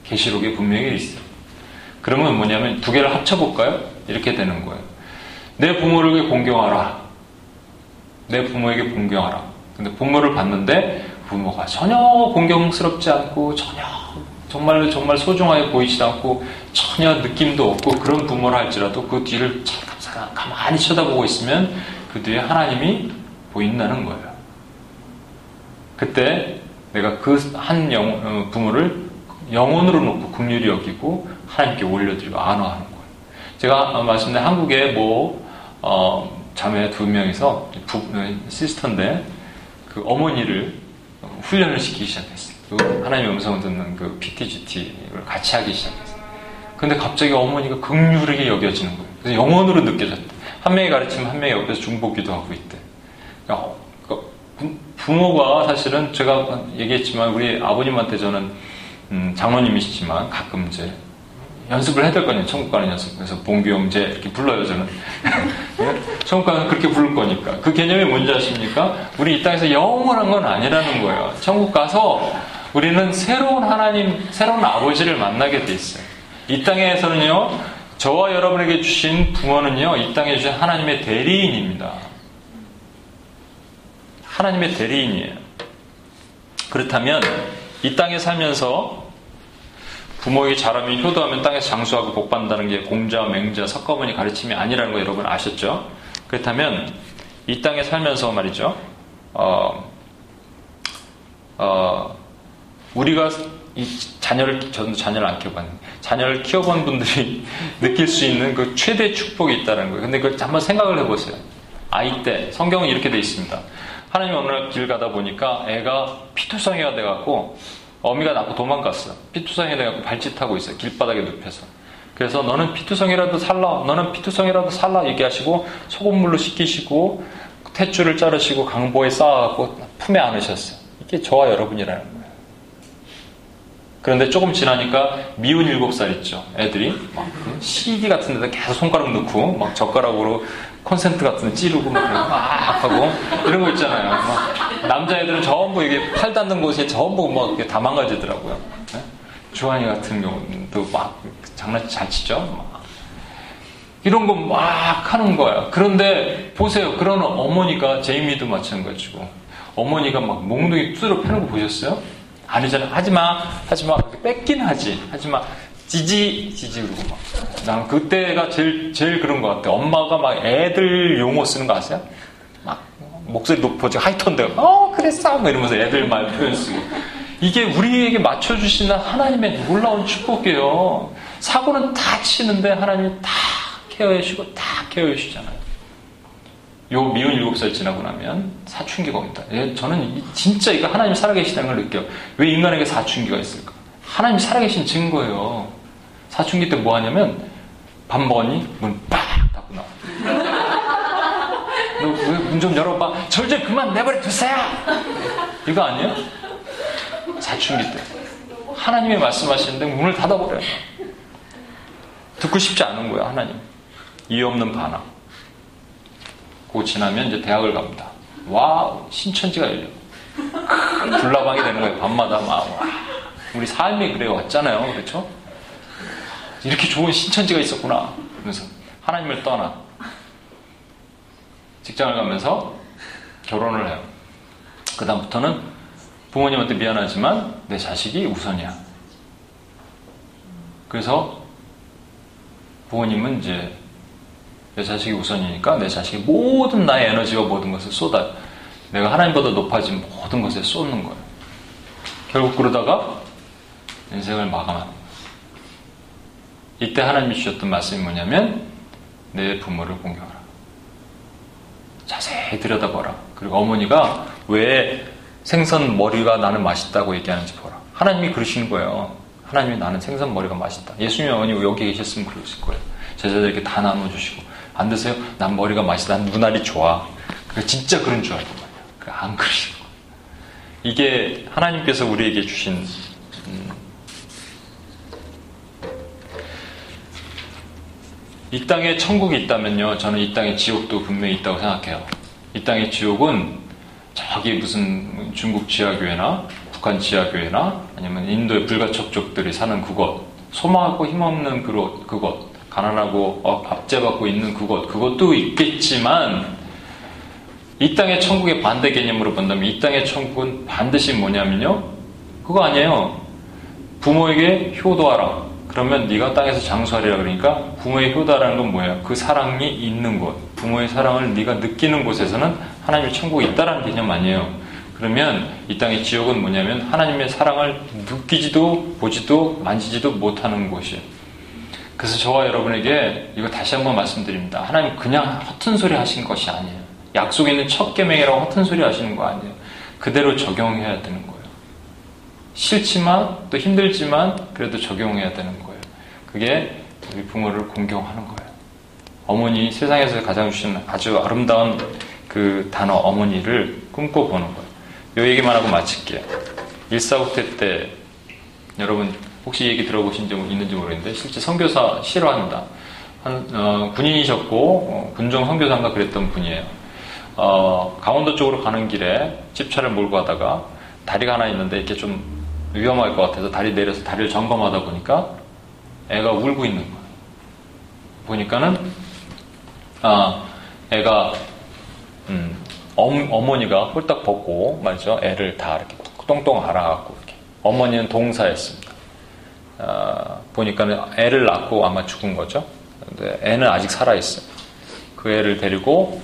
계시록에 분명히 있어요. 그러면 뭐냐면 두 개를 합쳐볼까요? 이렇게 되는 거예요. 내 부모를 공경하라. 내 부모에게 공경하라. 근데 부모를 봤는데 부모가 전혀 공경스럽지 않고 전혀 정말로 정말 소중하게 보이지도 않고 전혀 느낌도 없고 그런 부모를 할지라도 그 뒤를 참 가만히 쳐다보고 있으면 그 뒤에 하나님이 보인다는 거예요. 그때 내가 그한 어, 부모를 영혼으로 놓고 국률이 여기고 하나님께 올려드리고 안화하는 거예요. 제가 말씀드린 한국에 뭐 어, 자매 두 명이서 부, 어, 시스터인데 그 어머니를 훈련을 시키기 시작했어요. 그 하나님의 음성을 듣는 그 PTGT를 같이 하기 시작했어요. 근데 갑자기 어머니가 극률하게 여겨지는 거예요. 그래서 영원으로 느껴졌대. 한 명이 가르치면 한 명이 옆에서 중보기도 하고 있대. 그러니까 부모가 사실은 제가 얘기했지만 우리 아버님한테 저는 음, 장로님이시지만 가끔 이제 연습을 해야 될 거 아니에요. 천국 가는 연습. 그래서 봉규 형제 이렇게 불러요, 저는. 예? 천국 가는 그렇게 부를 거니까. 그 개념이 뭔지 아십니까? 우리 이 땅에서 영원한 건 아니라는 거예요. 천국 가서 우리는 새로운 하나님, 새로운 아버지를 만나게 돼 있어요. 이 땅에서는요, 저와 여러분에게 주신 부모는요, 이 땅에 주신 하나님의 대리인입니다. 하나님의 대리인이에요. 그렇다면, 이 땅에 살면서 부모에게 잘하면 효도하면 땅에서 장수하고 복 받는다는 게 공자와 맹자, 석가모니 가르침이 아니라는 거 여러분 아셨죠? 그렇다면 이 땅에 살면서 말이죠. 어, 어, 우리가 이 자녀를 저는 자녀를 안 키워봤는데 자녀를 키워본 분들이 느낄 수 있는 그 최대 축복이 있다는 거예요. 근데 그걸 한번 생각을 해보세요. 아이 때 성경은 이렇게 돼 있습니다. 하나님 어느 날 길 가다 보니까 애가 피투성이가 돼갖고 어미가 낳고 도망갔어. 피투성이 돼갖고 발짓하고 있어. 길바닥에 눕혀서. 그래서 너는 피투성이라도 살라. 너는 피투성이라도 살라. 얘기하시고 소금물로 씻기시고 탯줄을 자르시고 강보에 쌓아갖고 품에 안으셨어요. 이게 저와 여러분이라는 거예요. 그런데 조금 지나니까 미운 일곱 살 있죠. 애들이 막 CD 같은 데다 계속 손가락 넣고 막 젓가락으로 콘센트 같은 데 찌르고 막, 막 하고 이런 거 있잖아요. 막 남자애들은 전부 이게 팔 닿는 곳에 전부 막 이렇게 다 망가지더라고요. 네? 주한이 같은 경우도 막 장난치 잘 치죠. 막. 이런 거 막 하는 거야. 그런데 보세요. 그런 어머니가 제이미도 마찬가지고 어머니가 막 몽둥이 뚜드러 패는 거 보셨어요? 아니잖아. 하지 마. 하지 마. 뺏긴 하지. 하지 마. 지지, 지지, 그러고 막. 난 그때가 제일, 제일 그런 것 같아. 엄마가 막 애들 용어 쓰는 거 아세요? 막, 목소리 높아지고 하이톤데, 어, 그랬어. 막 이러면서 애들 말 표현 쓰고. 이게 우리에게 맞춰주시는 하나님의 놀라운 축복이에요. 사고는 다 치는데 하나님이 다 케어해 주시고 다 케어해 주시잖아요. 요 미운 일곱 살 지나고 나면 사춘기가 옵니다. 예, 저는 진짜 이거 하나님 살아계시다는 걸 느껴요. 왜 인간에게 사춘기가 있을까? 하나님 살아계신 증거예요. 사춘기 때 뭐 하냐면 밥 먹었니? 문 빡 닫고 나와. 너 문 좀 열어봐. 절제 그만 내버려 두세요. 이거 아니에요? 사춘기 때 하나님이 말씀하시는데 문을 닫아버려요. 듣고 싶지 않은 거야 하나님. 이유 없는 반항. 그거 지나면 이제 대학을 갑니다. 와 신천지가 열려. 불나방이 되는 거예요. 밤마다 막 와. 우리 삶이 그래 왔잖아요. 그렇죠? 이렇게 좋은 신천지가 있었구나. 그래서 하나님을 떠나 직장을 가면서 결혼을 해요. 그 다음부터는 부모님한테 미안하지만 내 자식이 우선이야. 그래서 부모님은 이제 내 자식이 우선이니까 내 자식이 모든 나의 에너지와 모든 것을 쏟아요. 내가 하나님보다 높아진 모든 것에 쏟는 거예요. 결국 그러다가 인생을 마감합니다. 이때 하나님이 주셨던 말씀이 뭐냐면 내 부모를 공경하라. 자세히 들여다봐라. 그리고 어머니가 왜 생선 머리가 나는 맛있다고 얘기하는지 보라. 하나님이 그러시는 거예요. 하나님이 나는 생선 머리가 맛있다. 예수님 어머니 여기 계셨으면 그러실 거예요. 제자들에게 다 나눠주시고 안 드세요? 난 머리가 맛있다. 난 눈알이 좋아. 그 진짜 그런 줄 알고 말이야. 그안 그러시는 거예요. 이게 하나님께서 우리에게 주신 음, 이 땅에 천국이 있다면요, 저는 이 땅에 지옥도 분명히 있다고 생각해요. 이 땅의 지옥은 저기 무슨 중국 지하교회나 북한 지하교회나 아니면 인도의 불가촉족들이 사는 그곳, 소망하고 힘없는 그곳, 그곳, 가난하고 어, 압제받고 있는 그곳, 그것도 있겠지만 이 땅의 천국의 반대 개념으로 본다면 이 땅의 천국은 반드시 뭐냐면요, 그거 아니에요. 부모에게 효도하라. 그러면 네가 땅에서 장수하리라 그러니까 부모의 효다라는 건 뭐야? 그 사랑이 있는 곳, 부모의 사랑을 네가 느끼는 곳에서는 하나님의 천국이 있다라는 개념 아니에요. 그러면 이 땅의 지옥은 뭐냐면 하나님의 사랑을 느끼지도 보지도 만지지도 못하는 곳이에요. 그래서 저와 여러분에게 이거 다시 한번 말씀드립니다. 하나님 그냥 허튼 소리 하신 것이 아니에요. 약속에 있는 첫 계명이라고 허튼 소리 하시는 거 아니에요. 그대로 적용해야 되는 거예요. 싫지만 또 힘들지만 그래도 적용해야 되는 거예요. 그게 우리 부모를 공경하는 거예요. 어머니 세상에서 가장 주신 아주 아름다운 그 단어 어머니를 꿈꿔보는 거예요. 요 얘기만 하고 마칠게요. 일사후퇴 때 여러분 혹시 얘기 들어보신 적 있는지 모르겠는데 실제 선교사 싫어한다. 한, 어, 군인이셨고 어, 군종 선교사인가 그랬던 분이에요. 어, 강원도 쪽으로 가는 길에 집차를 몰고 가다가 다리가 하나 있는데 이렇게 좀 위험할 것 같아서 다리 내려서 다리를 점검하다 보니까 애가 울고 있는 거예요. 보니까는 아 애가 음, 어머니가 홀딱 벗고 말이죠 애를 다 이렇게 똥똥 알아갖고 이렇게 어머니는 동사였습니다. 아, 보니까는 애를 낳고 아마 죽은 거죠. 근데 애는 아직 살아 있어요. 그 애를 데리고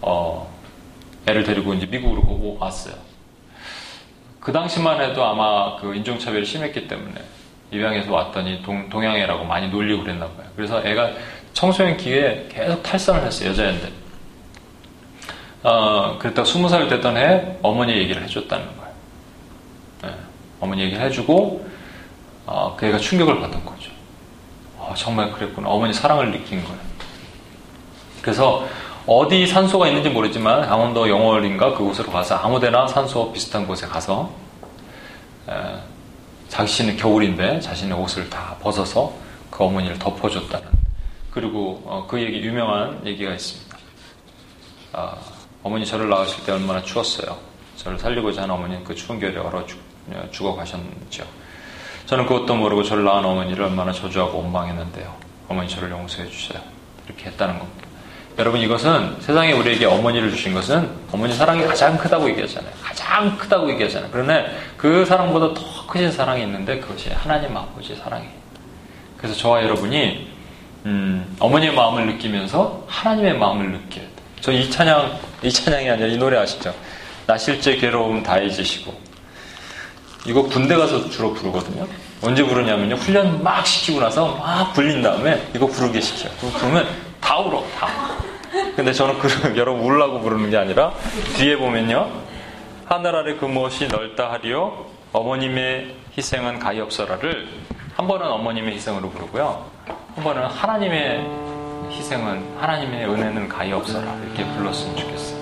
어, 애를 데리고 이제 미국으로 왔어요. 그 당시만 해도 아마 그 인종차별이 심했기 때문에 입양해서 왔더니 동, 동양애라고 많이 놀리고 그랬나 봐요. 그래서 애가 청소년 기회에 계속 탈선을 했어요, 여자애인데. 어, 그랬다가 스무 살 되던 해 어머니 얘기를 해줬다는 거예요. 네, 어머니 얘기를 해주고, 어, 그 애가 충격을 받은 거죠. 어, 정말 그랬구나. 어머니 사랑을 느낀 거예요. 그래서 어디 산소가 있는지 모르지만 강원도 영월인가 그곳으로 가서 아무데나 산소 비슷한 곳에 가서 에, 자신의 겨울인데 자신의 옷을 다 벗어서 그 어머니를 덮어줬다는 그리고 어, 그 얘기 유명한 얘기가 있습니다. 어, 어머니 저를 낳으실 때 얼마나 추웠어요. 저를 살리고자 하는 어머니는 그 추운 겨울에 얼어 죽, 죽어 가셨죠. 저는 그것도 모르고 저를 낳은 어머니를 얼마나 저주하고 원망했는데요. 어머니 저를 용서해 주세요. 이렇게 했다는 겁니다. 여러분 이것은 세상에 우리에게 어머니를 주신 것은 어머니 사랑이 가장 크다고 얘기하잖아요. 가장 크다고 얘기하잖아요. 그러나 그 사랑보다 더 크신 사랑이 있는데 그것이 하나님 아버지의 사랑이에요. 그래서 저와 여러분이 음, 어머니의 마음을 느끼면서 하나님의 마음을 느껴야 돼요. 저이 찬양, 이 찬양이 아니라 이 노래 아시죠? 나 실제 괴로움 다 잊으시고 이거 군대 가서 주로 부르거든요. 언제 부르냐면요. 훈련 막 시키고 나서 막 불린 다음에 이거 부르게 시켜요. 그러면 다 울어, 다. 근데 저는 그, 여러분 울라고 부르는 게 아니라 뒤에 보면요. 하늘 아래 그 무엇이 넓다 하리요. 어머님의 희생은 가히 없어라를 한 번은 어머님의 희생으로 부르고요. 한 번은 하나님의 희생은 하나님의 은혜는 가히 없어라 이렇게 불렀으면 좋겠어요.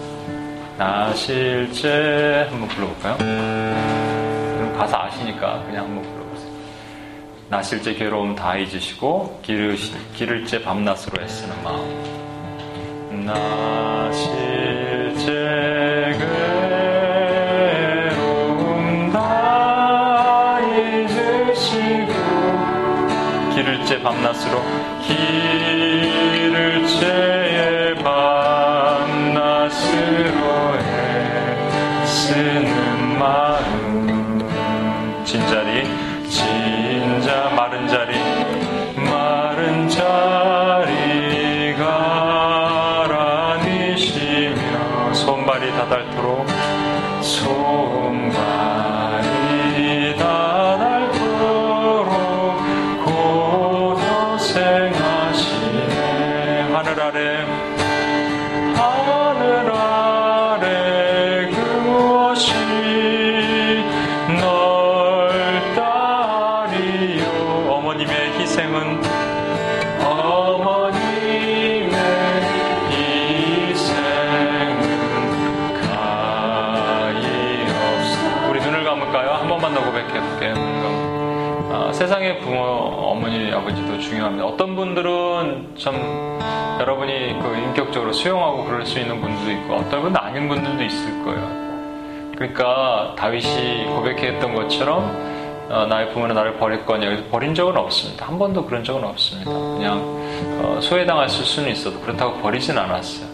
나 실제 한번 불러볼까요? 그럼 가사 아시니까 그냥 한번. 나 실제 괴로움 다 잊으시고 기를, 기를째 밤낮으로 애쓰는 마음. 나 실제 괴로움 다 잊으시고 기를째 밤낮으로 기 수용하고 그럴 수 있는 분들도 있고 어떤 분은 아닌 분들도 있을 거예요. 그러니까 다윗이 고백했던 것처럼 어, 나의 부모는 나를 버릴 거냐 버린 적은 없습니다. 한 번도 그런 적은 없습니다. 그냥 어, 소외당했을 수는 있어도 그렇다고 버리진 않았어요.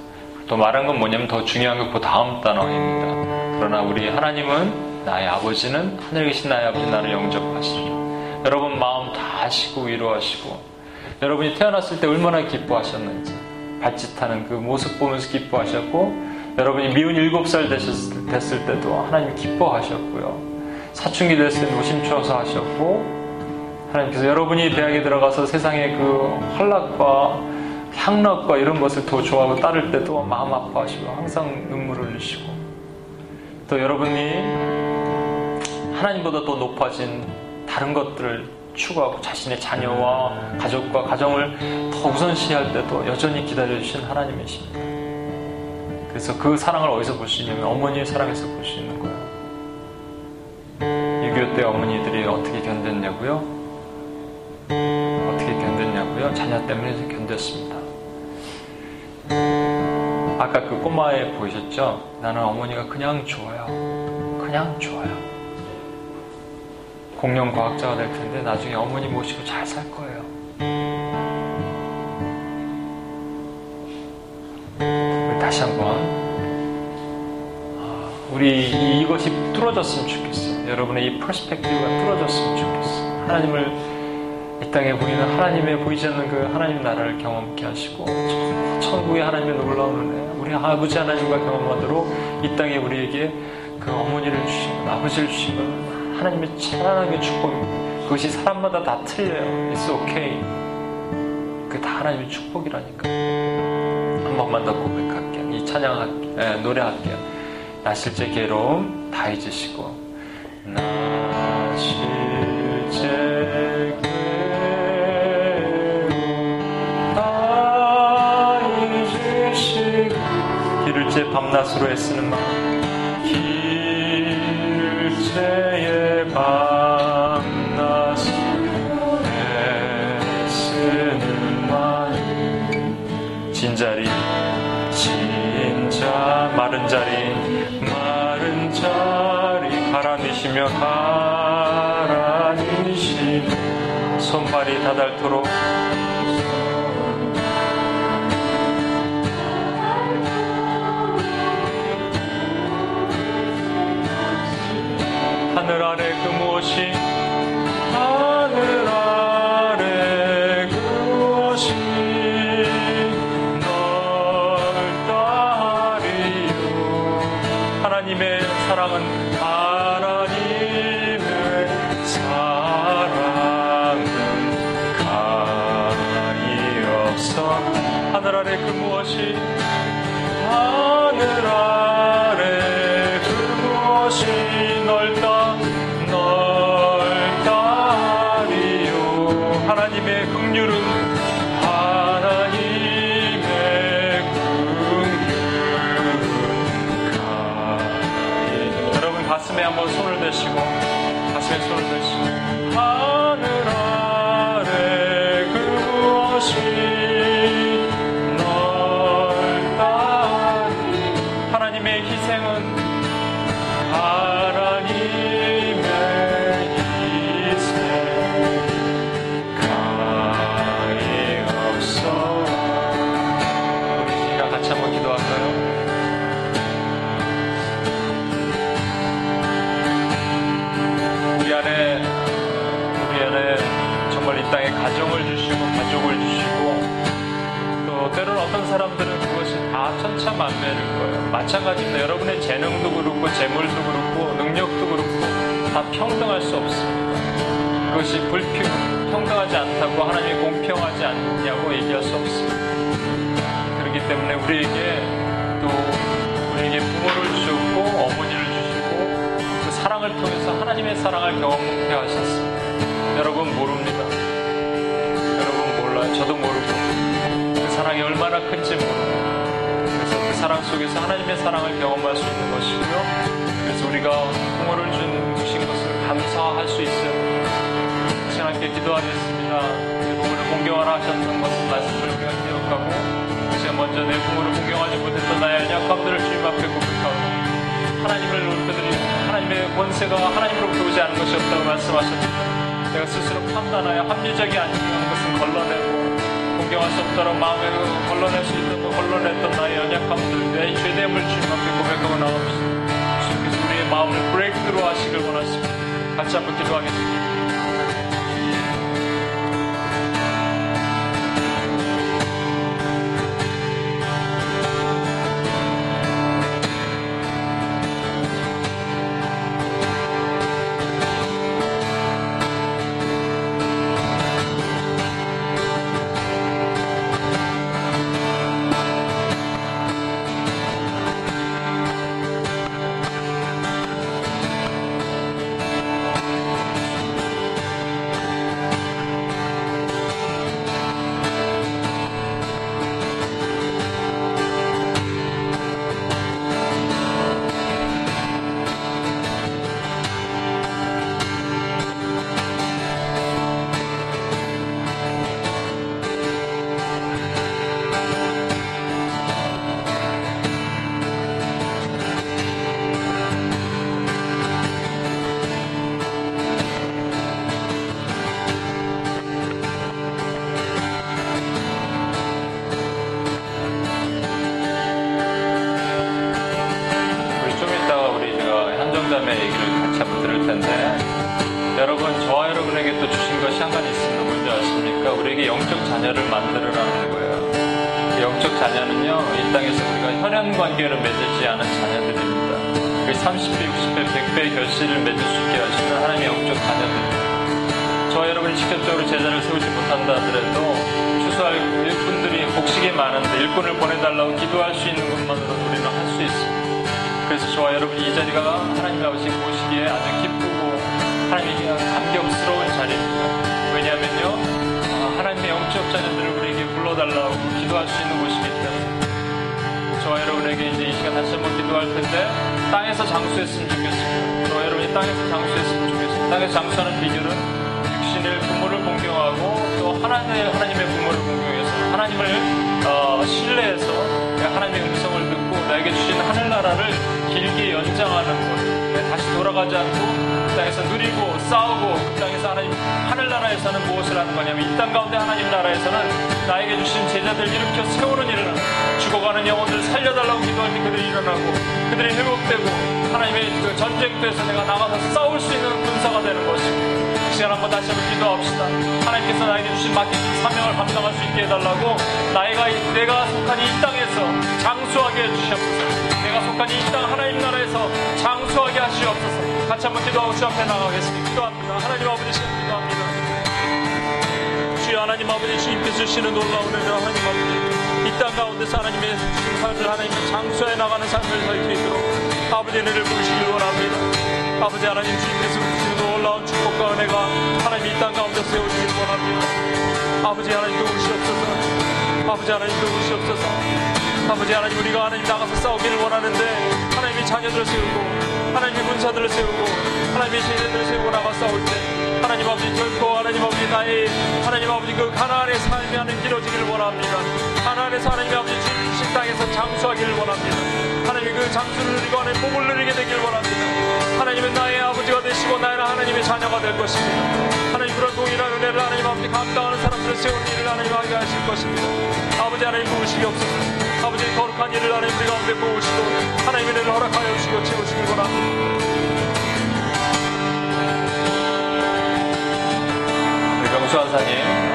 또 말한 건 뭐냐면 더 중요한 게 그 다음 단어입니다. 그러나 우리 하나님은 나의 아버지는 하늘에 계신 나의 아버지 나를 영접하시죠. 여러분 마음 다 아시고 위로하시고 여러분이 태어났을 때 얼마나 기뻐하셨는지 발짓하는 그 모습 보면서 기뻐하셨고 여러분이 미운 일곱 살 됐을 때도 하나님 기뻐하셨고요. 사춘기 됐을 때 노심초사 하셨고 하나님께서 여러분이 대학에 들어가서 세상의 그 활락과 향락과 이런 것을 더 좋아하고 따를 때도 마음 아파하시고 항상 눈물을 흘리시고 또 여러분이 하나님보다 더 높아진 다른 것들을 추구하고 자신의 자녀와 가족과 가정을 더 우선시할 때도 여전히 기다려주신 하나님이십니다. 그래서 그 사랑을 어디서 볼 수 있냐면 어머니의 사랑에서 볼 수 있는 거예요. 6.25 때 어머니들이 어떻게 견뎠냐고요? 어떻게 견뎠냐고요? 자녀 때문에 견뎠습니다. 아까 그 꼬마에 보이셨죠? 나는 어머니가 그냥 좋아요. 그냥 좋아요. 공룡 과학자가 될 텐데 나중에 어머니 모시고 잘 살 거예요. 다시 한번 아, 우리 이것이 뚫어졌으면 좋겠어요. 여러분의 이 perspective가 뚫어졌으면 좋겠어요. 하나님을 이 땅에 보이는 하나님의 보이지 않는 그 하나님 나라를 경험케 하시고 천국의 하나님의 놀라운 은혜 우리 아버지 하나님과 경험하도록 이 땅에 우리에게 그 어머니를 것 아버지를 주신 것 하나님의 찬란하게 축복입니다. 그것이 사람마다 다 틀려요. It's okay. 그게 다 하나님의 축복이라니까. 한 번만 더 고백할게요. 이 찬양할게요. 네, 노래할게요. 나 실제 괴로움 다 잊으시고 나 실제 괴로움 다 잊으시고 길을째 밤낮으로 애쓰는 마음 진자리 진자 마른 자리 마른 자리 가라니시며 가라니시 손발이 다닳도록 손을 대 천차만별일 거예요. 마찬가지입니다. 여러분의 재능도 그렇고 재물도 그렇고 능력도 그렇고 다 평등할 수 없습니다. 그것이 불평등하지 않다고 하나님이 공평하지 않냐고 얘기할 수 없습니다. 그렇기 때문에 우리에게 또 우리에게 부모를 주셨고 어머니를 주시고 그 사랑을 통해서 하나님의 사랑을 경험케 하셨습니다. 여러분 모릅니다. 여러분 몰라요. 저도 모르고 그 사랑이 얼마나 큰지 그 사랑 속에서 하나님의 사랑을 경험할 수 있는 것이고요. 그래서 우리가 준, 주신 것을 감사할 수. 시간 함께 기도하겠습니다. 내 부모를 공경하라 하셨던 것은 말씀을 우리가 기억하고 제가 먼저 내 부모를 공경하지 못했던 나의 연약함들을 주님 앞에 고백하고 하나님을 높여드리 하나님의 권세가 하나님으로부터 오지 않은 것이 없다고 말씀하셨습니다. 내가 스스로 판단하여 합리적이 아닌 것은 걸러내고 공경할 수 없다고 마음에 걸러낼 수거 걸러냈던 나의 연약함들 내 죄됨을 주님 앞에 고백하고 나옵시다. 주님께서 우리의 마음을 브레이크로 하시길 원하십니다. 같이 한번 기도하겠습니다. 직접적으로 제자를 세우지 못한다 하더라도 추수할 일꾼들이 복식이 많은데 일꾼을 보내달라고 기도할 수 있는 것만으로 우리는 할 수 있습니다. 그래서 저와 여러분이 이 자리가 하나님 아버지 보시기에 아주 기쁘고 하나님에게 감격스러운 자리입니다. 왜냐하면요, 아, 하나님의 영적 자녀들을 우리에게 불러달라고 기도할 수 있는 곳이기 때문에 저와 여러분에게 이제 이 시간 다시 한번 기도할 텐데 땅에서 장수했으면 좋겠습니다. 저와 여러분이 땅에서 장수했으면 좋겠습니다. 땅에서 장수하는 비결은 공경하고 또 하나님의, 하나님의 부모를 공경해서 하나님을 어, 신뢰해서 하나님의 음성을 듣고 나에게 주신 하늘나라를 길게 연장하는 것. 네, 다시 돌아가지 않고 그 땅에서 누리고 싸우고 그 땅에서 하나님 하늘나라에서는 무엇을 하는 거냐면 이 땅 가운데 하나님 나라에서는 나에게 주신 제자들 일으켜 세우는 일을 죽어가는 영혼들 살려달라고 기도할 때 그들이 일어나고 그들이 회복되고 하나님의 그 전쟁터에서 내가 나가서 싸울 수 있는 군사가 되는 것이고 그 시간 한번 다시 한번 기도합시다. 하나님께서 나에게 주신 맡기신 사명을 감당할 수 있게 해달라고 나이가 내가 속한 이 땅에서 장수하게 해주시옵소서. 내가 속한 이 땅 하나님 나라에서 장수하게 하시옵소서. 같이 한번 기도하고 주 앞에 나가겠습니다. 기도합니다. 하나님 아버지 시간 기도합니다. 주여 하나님 아버지 주님께서 주시는 놀라운 은혜 하나님 아버지 이땅 가운데서 하나님의 삶을 하나님의 장수해 나가는 삶을 살수 있도록 아버지 은혜를 부으시길 원합니다. 아버지 하나님 주님께서 주시는 놀라운 축복과 은혜가 하나님 이 땅 가운데 세워지길 원합니다. 아버지 하나님 도우시옵소서. 아버지 하나님 도우시옵소서. 아버지 하나님 우리가 하나님 나가서 싸우기를 원하는데 하나님이 자녀들을 세우고 하나님의 군사들을 세우고 하나님의 제자들을 세우고 나가 싸울 때 하나님 아버지 결코 하나님 아버지 나의 하나님 아버지 그 가나안의 삶이 하나님 이루어지기를 원합니다. 가나안에서 하나님 아버지 주신 땅에서 장수하기를 원합니다. 하나님 그 장수를 누리고 하나님 복을 누리게 되길 원합니다. 하나님은 나의 아버지가 되시고 나는 하나님의 자녀가 될 것입니다. 하나님 그런 동일한 은혜를 하나님 아버지 감당하는 사람들을 세우는 일을 하나님 하게 하실 것입니다. 아버지 하나님 부으시옵소서. 아버지 거룩한 일을 하나님 우리 가운데 부으시고 하나님의 은혜를 허락하여 주시고 채우시길 원합니다. 우리 명수 한사님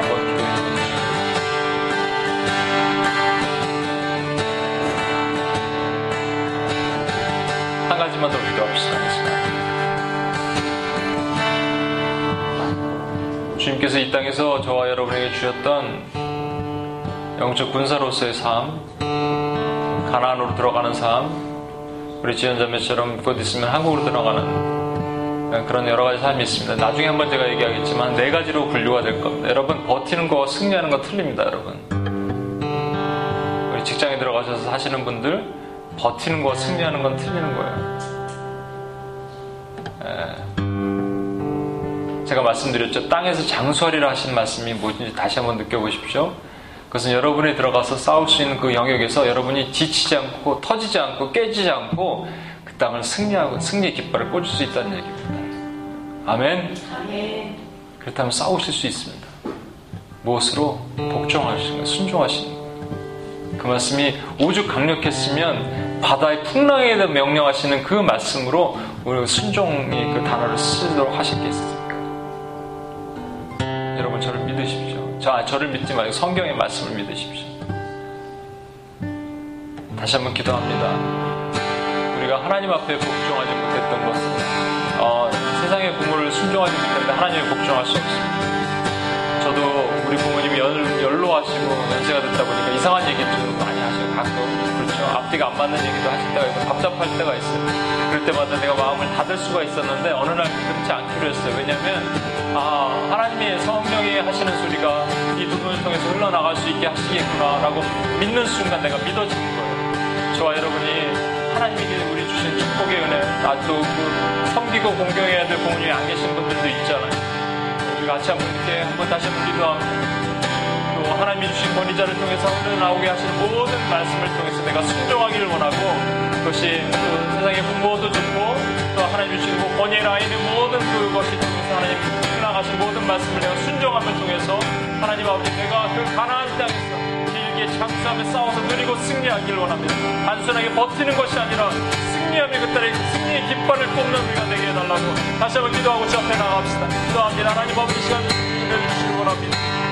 한 가지만 더 기도합시다. 주님께서 이 땅에서 저와 여러분에게 주셨던 영적 군사로서의 삶, 가나안으로 들어가는 삶, 우리 지연자매처럼 곧 있으면 한국으로 들어가는 그런 여러 가지 삶이 있습니다. 나중에 한번 제가 얘기하겠지만 네 가지로 분류가 될 겁니다. 여러분 버티는 거와 승리하는 거 틀립니다, 여러분. 우리 직장에 들어가셔서 하시는 분들 버티는 거와 승리하는 건 틀리는 거예요. 예. 제가 말씀드렸죠. 땅에서 장수하리라 하신 말씀이 무엇인지 다시 한번 느껴보십시오. 그것은 여러분이 들어가서 싸울 수 있는 그 영역에서 여러분이 지치지 않고 터지지 않고 깨지지 않고 그 땅을 승리하고 승리의 깃발을 꽂을 수 있다는 얘기입니다. 아멘. 아멘. 그렇다면 싸우실 수 있습니다. 무엇으로 복종하시는. 순종하시는. 그 말씀이 오죽 강력했으면 바다의 풍랑에 대해 명령하시는 그 말씀으로 우리 순종이 그 단어를 쓰도록 하셨겠습니까? 여러분 저를 믿으십시오. 저, 저를 믿지 말고 성경의 말씀을 믿으십시오. 다시 한번 기도합니다. 우리가 하나님 앞에 복종하지 못했던 것은 어, 세상의 부모를 순종하지 못했는데 하나님을 복종할 수 없습니다. 저도 우리 부모님이 연, 연로하시고 연세가 됐다 보니까 이상한 얘기 좀 많이 하시고 가끔 그렇죠. 앞뒤가 안 맞는 얘기도 하실 때가 있고 답답할 때가 있어요. 그럴 때마다 내가 마음을 닫을 수가 있었는데 어느 날 그렇지 않기로 했어요. 왜냐하면 아 하나님의 성령이 하시는 소리가 이 두 분을 통해서 흘러나갈 수 있게 하시겠구나 라고 믿는 순간 내가 믿어지는 거예요. 저와 여러분이 하나님에게 우리 주신 축복의 은혜, 나도 그 섬기고 공경해야 될 부모님이 안 계신 분들도 있잖아요. 같이 한번 이렇게 한번 다시 한번 기도합니다. 또 하나님이 주신 권위자를 통해서 오늘 나오게 하시는 모든 말씀을 통해서 내가 순종하기를 원하고 그것이 또 세상의 부모도 좋고 또 하나님이 주신 그 권위의 라인의 모든 그것이 통해서 하나님 흘러가신 모든 말씀을 내가 순종함을 통해서 하나님 아버지 내가 그 가나안 땅에서 장수하며 싸워서 누리고 승리하기를 원합니다. 단순하게 버티는 것이 아니라 승리하며 그 딸의 승리의 깃발을 뽑는 우리가 되게 해달라고 다시 한번 기도하고 주 앞에 나갑시다. 기도합니다. 하나님 아버지 시간 주시기를 원합니다.